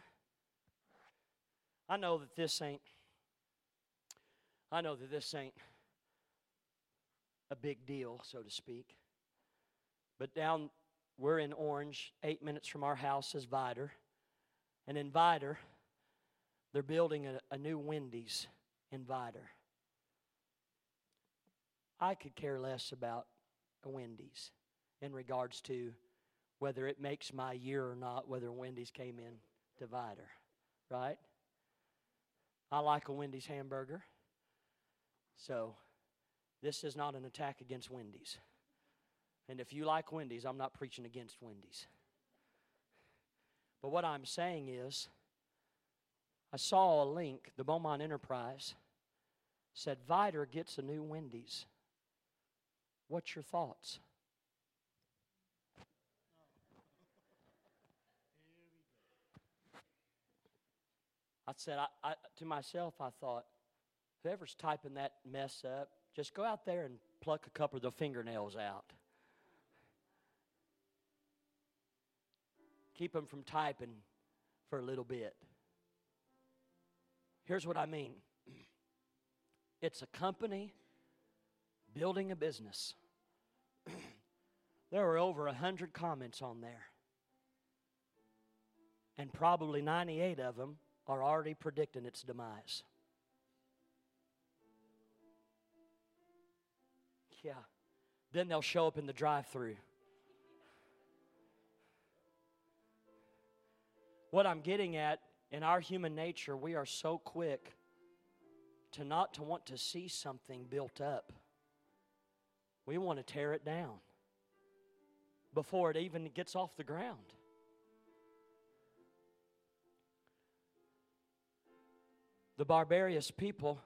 I know that this ain't I know that this ain't a big deal, so to speak. But down we're in Orange, eight minutes from our house is Vidor. And in Vidor, they're building a, a new Wendy's in Vidor. I could care less about a Wendy's in regards to whether it makes my year or not, whether Wendy's came in Vidor, right? I like a Wendy's hamburger. So, this is not an attack against Wendy's. And if you like Wendy's, I'm not preaching against Wendy's. But what I'm saying is, I saw a link, the Beaumont Enterprise said Vidor gets a new Wendy's. What's your thoughts? I said I, I, to myself, I thought, whoever's typing that mess up, just go out there and pluck a couple of the fingernails out. Keep them from typing for a little bit. Here's what I mean it's a company building a business. there were over a hundred comments on there. And probably 98 of them are already predicting its demise. Yeah. Then they'll show up in the drive through. What I'm getting at in our human nature, we are so quick to not to want to see something built up. We want to tear it down before it even gets off the ground. The barbarous people,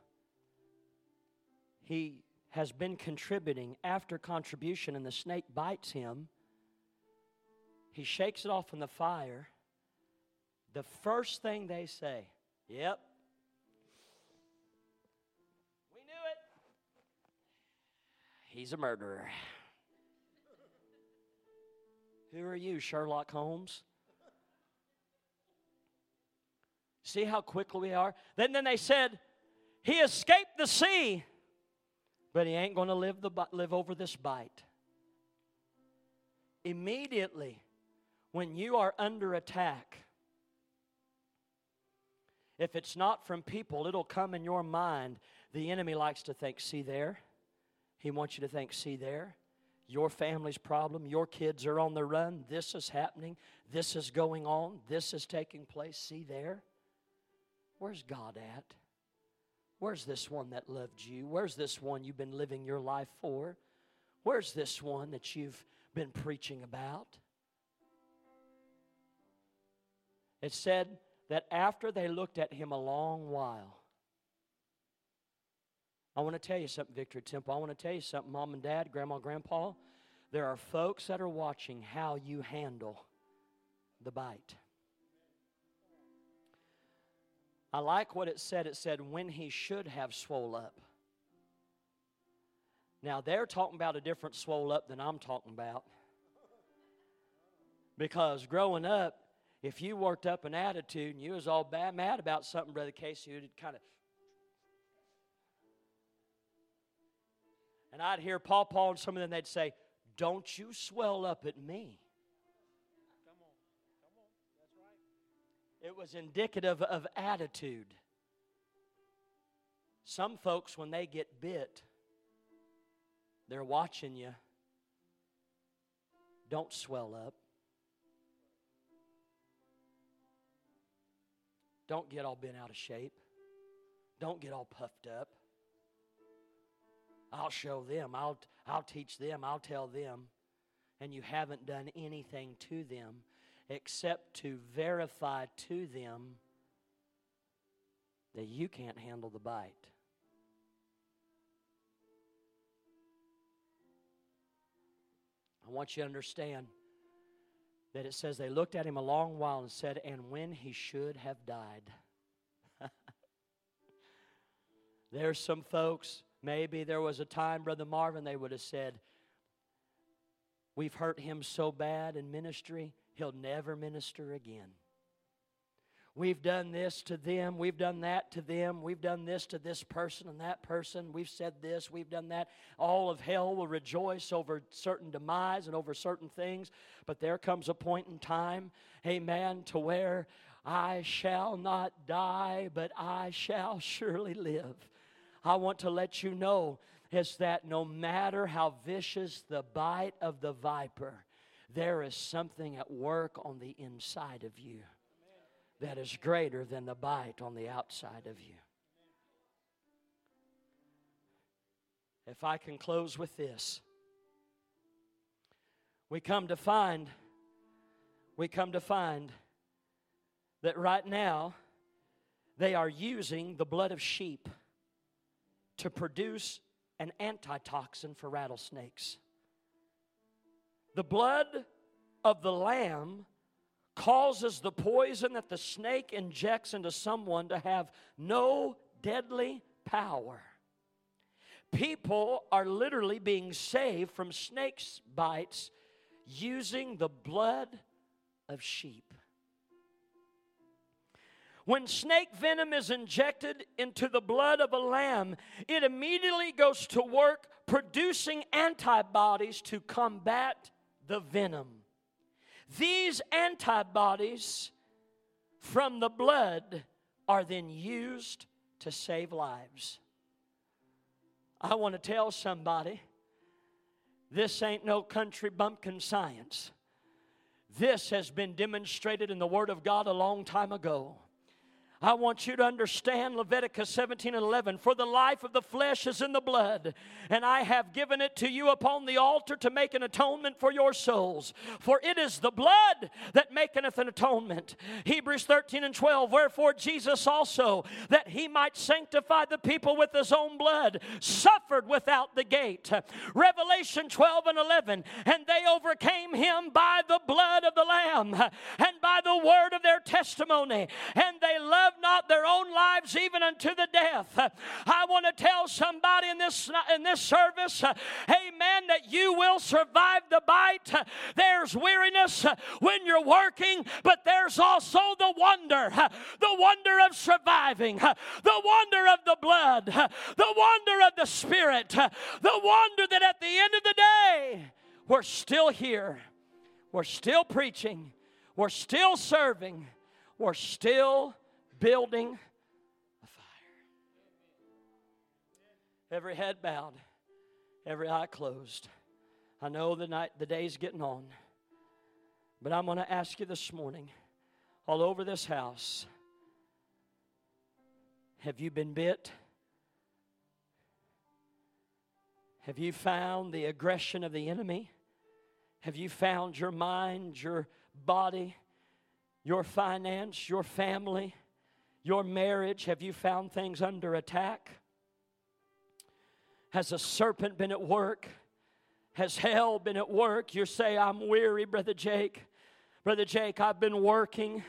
he has been contributing after contribution, and the snake bites him. He shakes it off in the fire the first thing they say, Yep. We knew it. He's a murderer. Who are you, Sherlock Holmes? See how quickly we are? Then, then they said, He escaped the sea, but he ain't going to live, the, live over this bite. Immediately, when you are under attack, if it's not from people, it'll come in your mind. The enemy likes to think, see there. He wants you to think, see there. Your family's problem, your kids are on the run, this is happening, this is going on, this is taking place, see there. Where's God at? Where's this one that loved you? Where's this one you've been living your life for? Where's this one that you've been preaching about? It said, that after they looked at him a long while, I want to tell you something, Victory Temple. I want to tell you something, mom and dad, grandma, grandpa. There are folks that are watching how you handle the bite. I like what it said. It said, when he should have swole up. Now, they're talking about a different swole up than I'm talking about. Because growing up, if you worked up an attitude and you was all bad mad about something, Brother Casey, you'd kind of. And I'd hear Paul Paul and some of them, they'd say, Don't you swell up at me. It was indicative of attitude. Some folks, when they get bit, they're watching you. Don't swell up. Don't get all bent out of shape. Don't get all puffed up. I'll show them. I'll, I'll teach them. I'll tell them. And you haven't done anything to them except to verify to them that you can't handle the bite. I want you to understand that it says they looked at him a long while and said, And when he should have died. There's some folks, maybe there was a time, Brother Marvin, they would have said, We've hurt him so bad in ministry, he'll never minister again. We've done this to them. We've done that to them. We've done this to this person and that person. We've said this. We've done that. All of hell will rejoice over certain demise and over certain things. But there comes a point in time, amen, to where I shall not die, but I shall surely live. I want to let you know is that no matter how vicious the bite of the viper, there is something at work on the inside of you that is greater than the bite on the outside of you. If I can close with this, we come to find, we come to find that right now they are using the blood of sheep to produce an antitoxin for rattlesnakes. The blood of the lamb causes the poison that the snake injects into someone to have no deadly power. People are literally being saved from snakes' bites using the blood of sheep. When snake venom is injected into the blood of a lamb, it immediately goes to work producing antibodies to combat the venom. These antibodies from the blood are then used to save lives. I want to tell somebody this ain't no country bumpkin science. This has been demonstrated in the Word of God a long time ago. I want you to understand Leviticus 17 and 11. For the life of the flesh is in the blood, and I have given it to you upon the altar to make an atonement for your souls. For it is the blood that maketh an atonement. Hebrews 13 and 12. Wherefore Jesus also, that he might sanctify the people with his own blood, suffered without the gate. Revelation 12 and 11. And they overcame him by the blood of the Lamb and by the word of their testimony, and they loved not their own lives even unto the death. I want to tell somebody in this in this service, amen, that you will survive the bite. There's weariness when you're working, but there's also the wonder, the wonder of surviving, the wonder of the blood, the wonder of the spirit, the wonder that at the end of the day, we're still here. We're still preaching. We're still serving. We're still building a fire. Every head bowed, every eye closed. I know the night the day's getting on. But I'm going to ask you this morning, all over this house, have you been bit? Have you found the aggression of the enemy? Have you found your mind, your body, your finance, your family? Your marriage, have you found things under attack? Has a serpent been at work? Has hell been at work? You say, I'm weary, Brother Jake. Brother Jake, I've been working.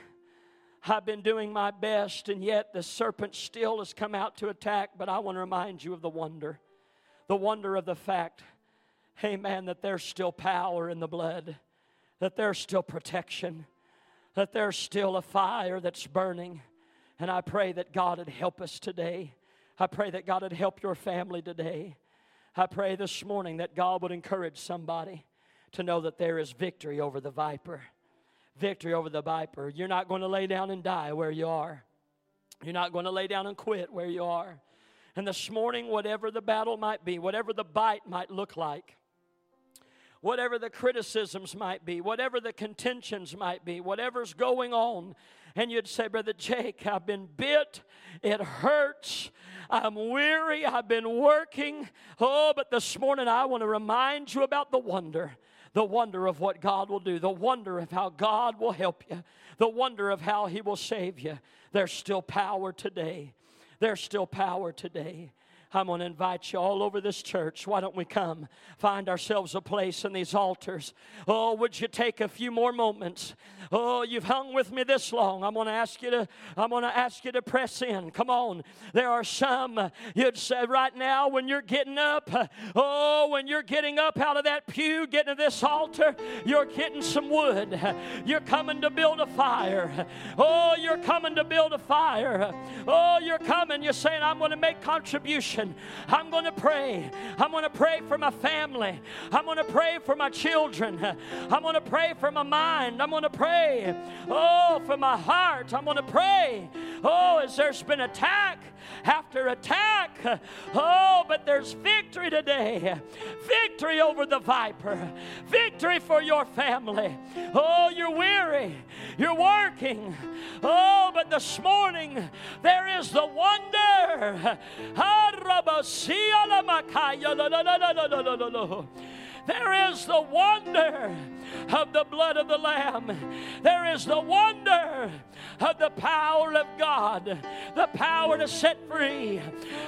I've been doing my best, and yet the serpent still has come out to attack. But I want to remind you of the wonder the wonder of the fact, man, that there's still power in the blood, that there's still protection, that there's still a fire that's burning. And I pray that God would help us today. I pray that God would help your family today. I pray this morning that God would encourage somebody to know that there is victory over the viper. Victory over the viper. You're not going to lay down and die where you are. You're not going to lay down and quit where you are. And this morning, whatever the battle might be, whatever the bite might look like, whatever the criticisms might be, whatever the contentions might be, whatever's going on, and you'd say, Brother Jake, I've been bit, it hurts. I'm weary. I've been working. Oh, but this morning I want to remind you about the wonder the wonder of what God will do, the wonder of how God will help you, the wonder of how He will save you. There's still power today. There's still power today. I'm going to invite you all over this church. Why don't we come find ourselves a place in these altars? Oh, would you take a few more moments? Oh, you've hung with me this long. I'm going to ask you to I'm going to ask you to press in. Come on. There are some you'd say right now when you're getting up, oh, when you're getting up out of that pew, getting to this altar, you're getting some wood. You're coming to build a fire. Oh, you're coming to build a fire. Oh, you're coming. You're saying I'm going to make contribution. I'm going to pray. I'm going to pray for my family. I'm going to pray for my children. I'm going to pray for my mind. I'm going to pray, oh, for my heart. I'm going to pray, oh, as there's been attack after attack. Oh, but there's victory today. Victory over the viper. Victory for your family. Oh, you're weary. You're working. Oh, but this morning there is the wonder. There is the wonder of the blood of the Lamb. There is the wonder of the power of God, the power to set free,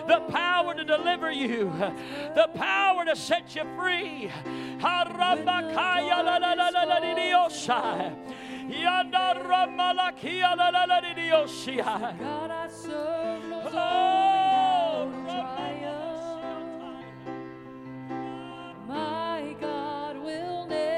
the power to deliver you, the power to set you free. God, I serve triumph. My God will never.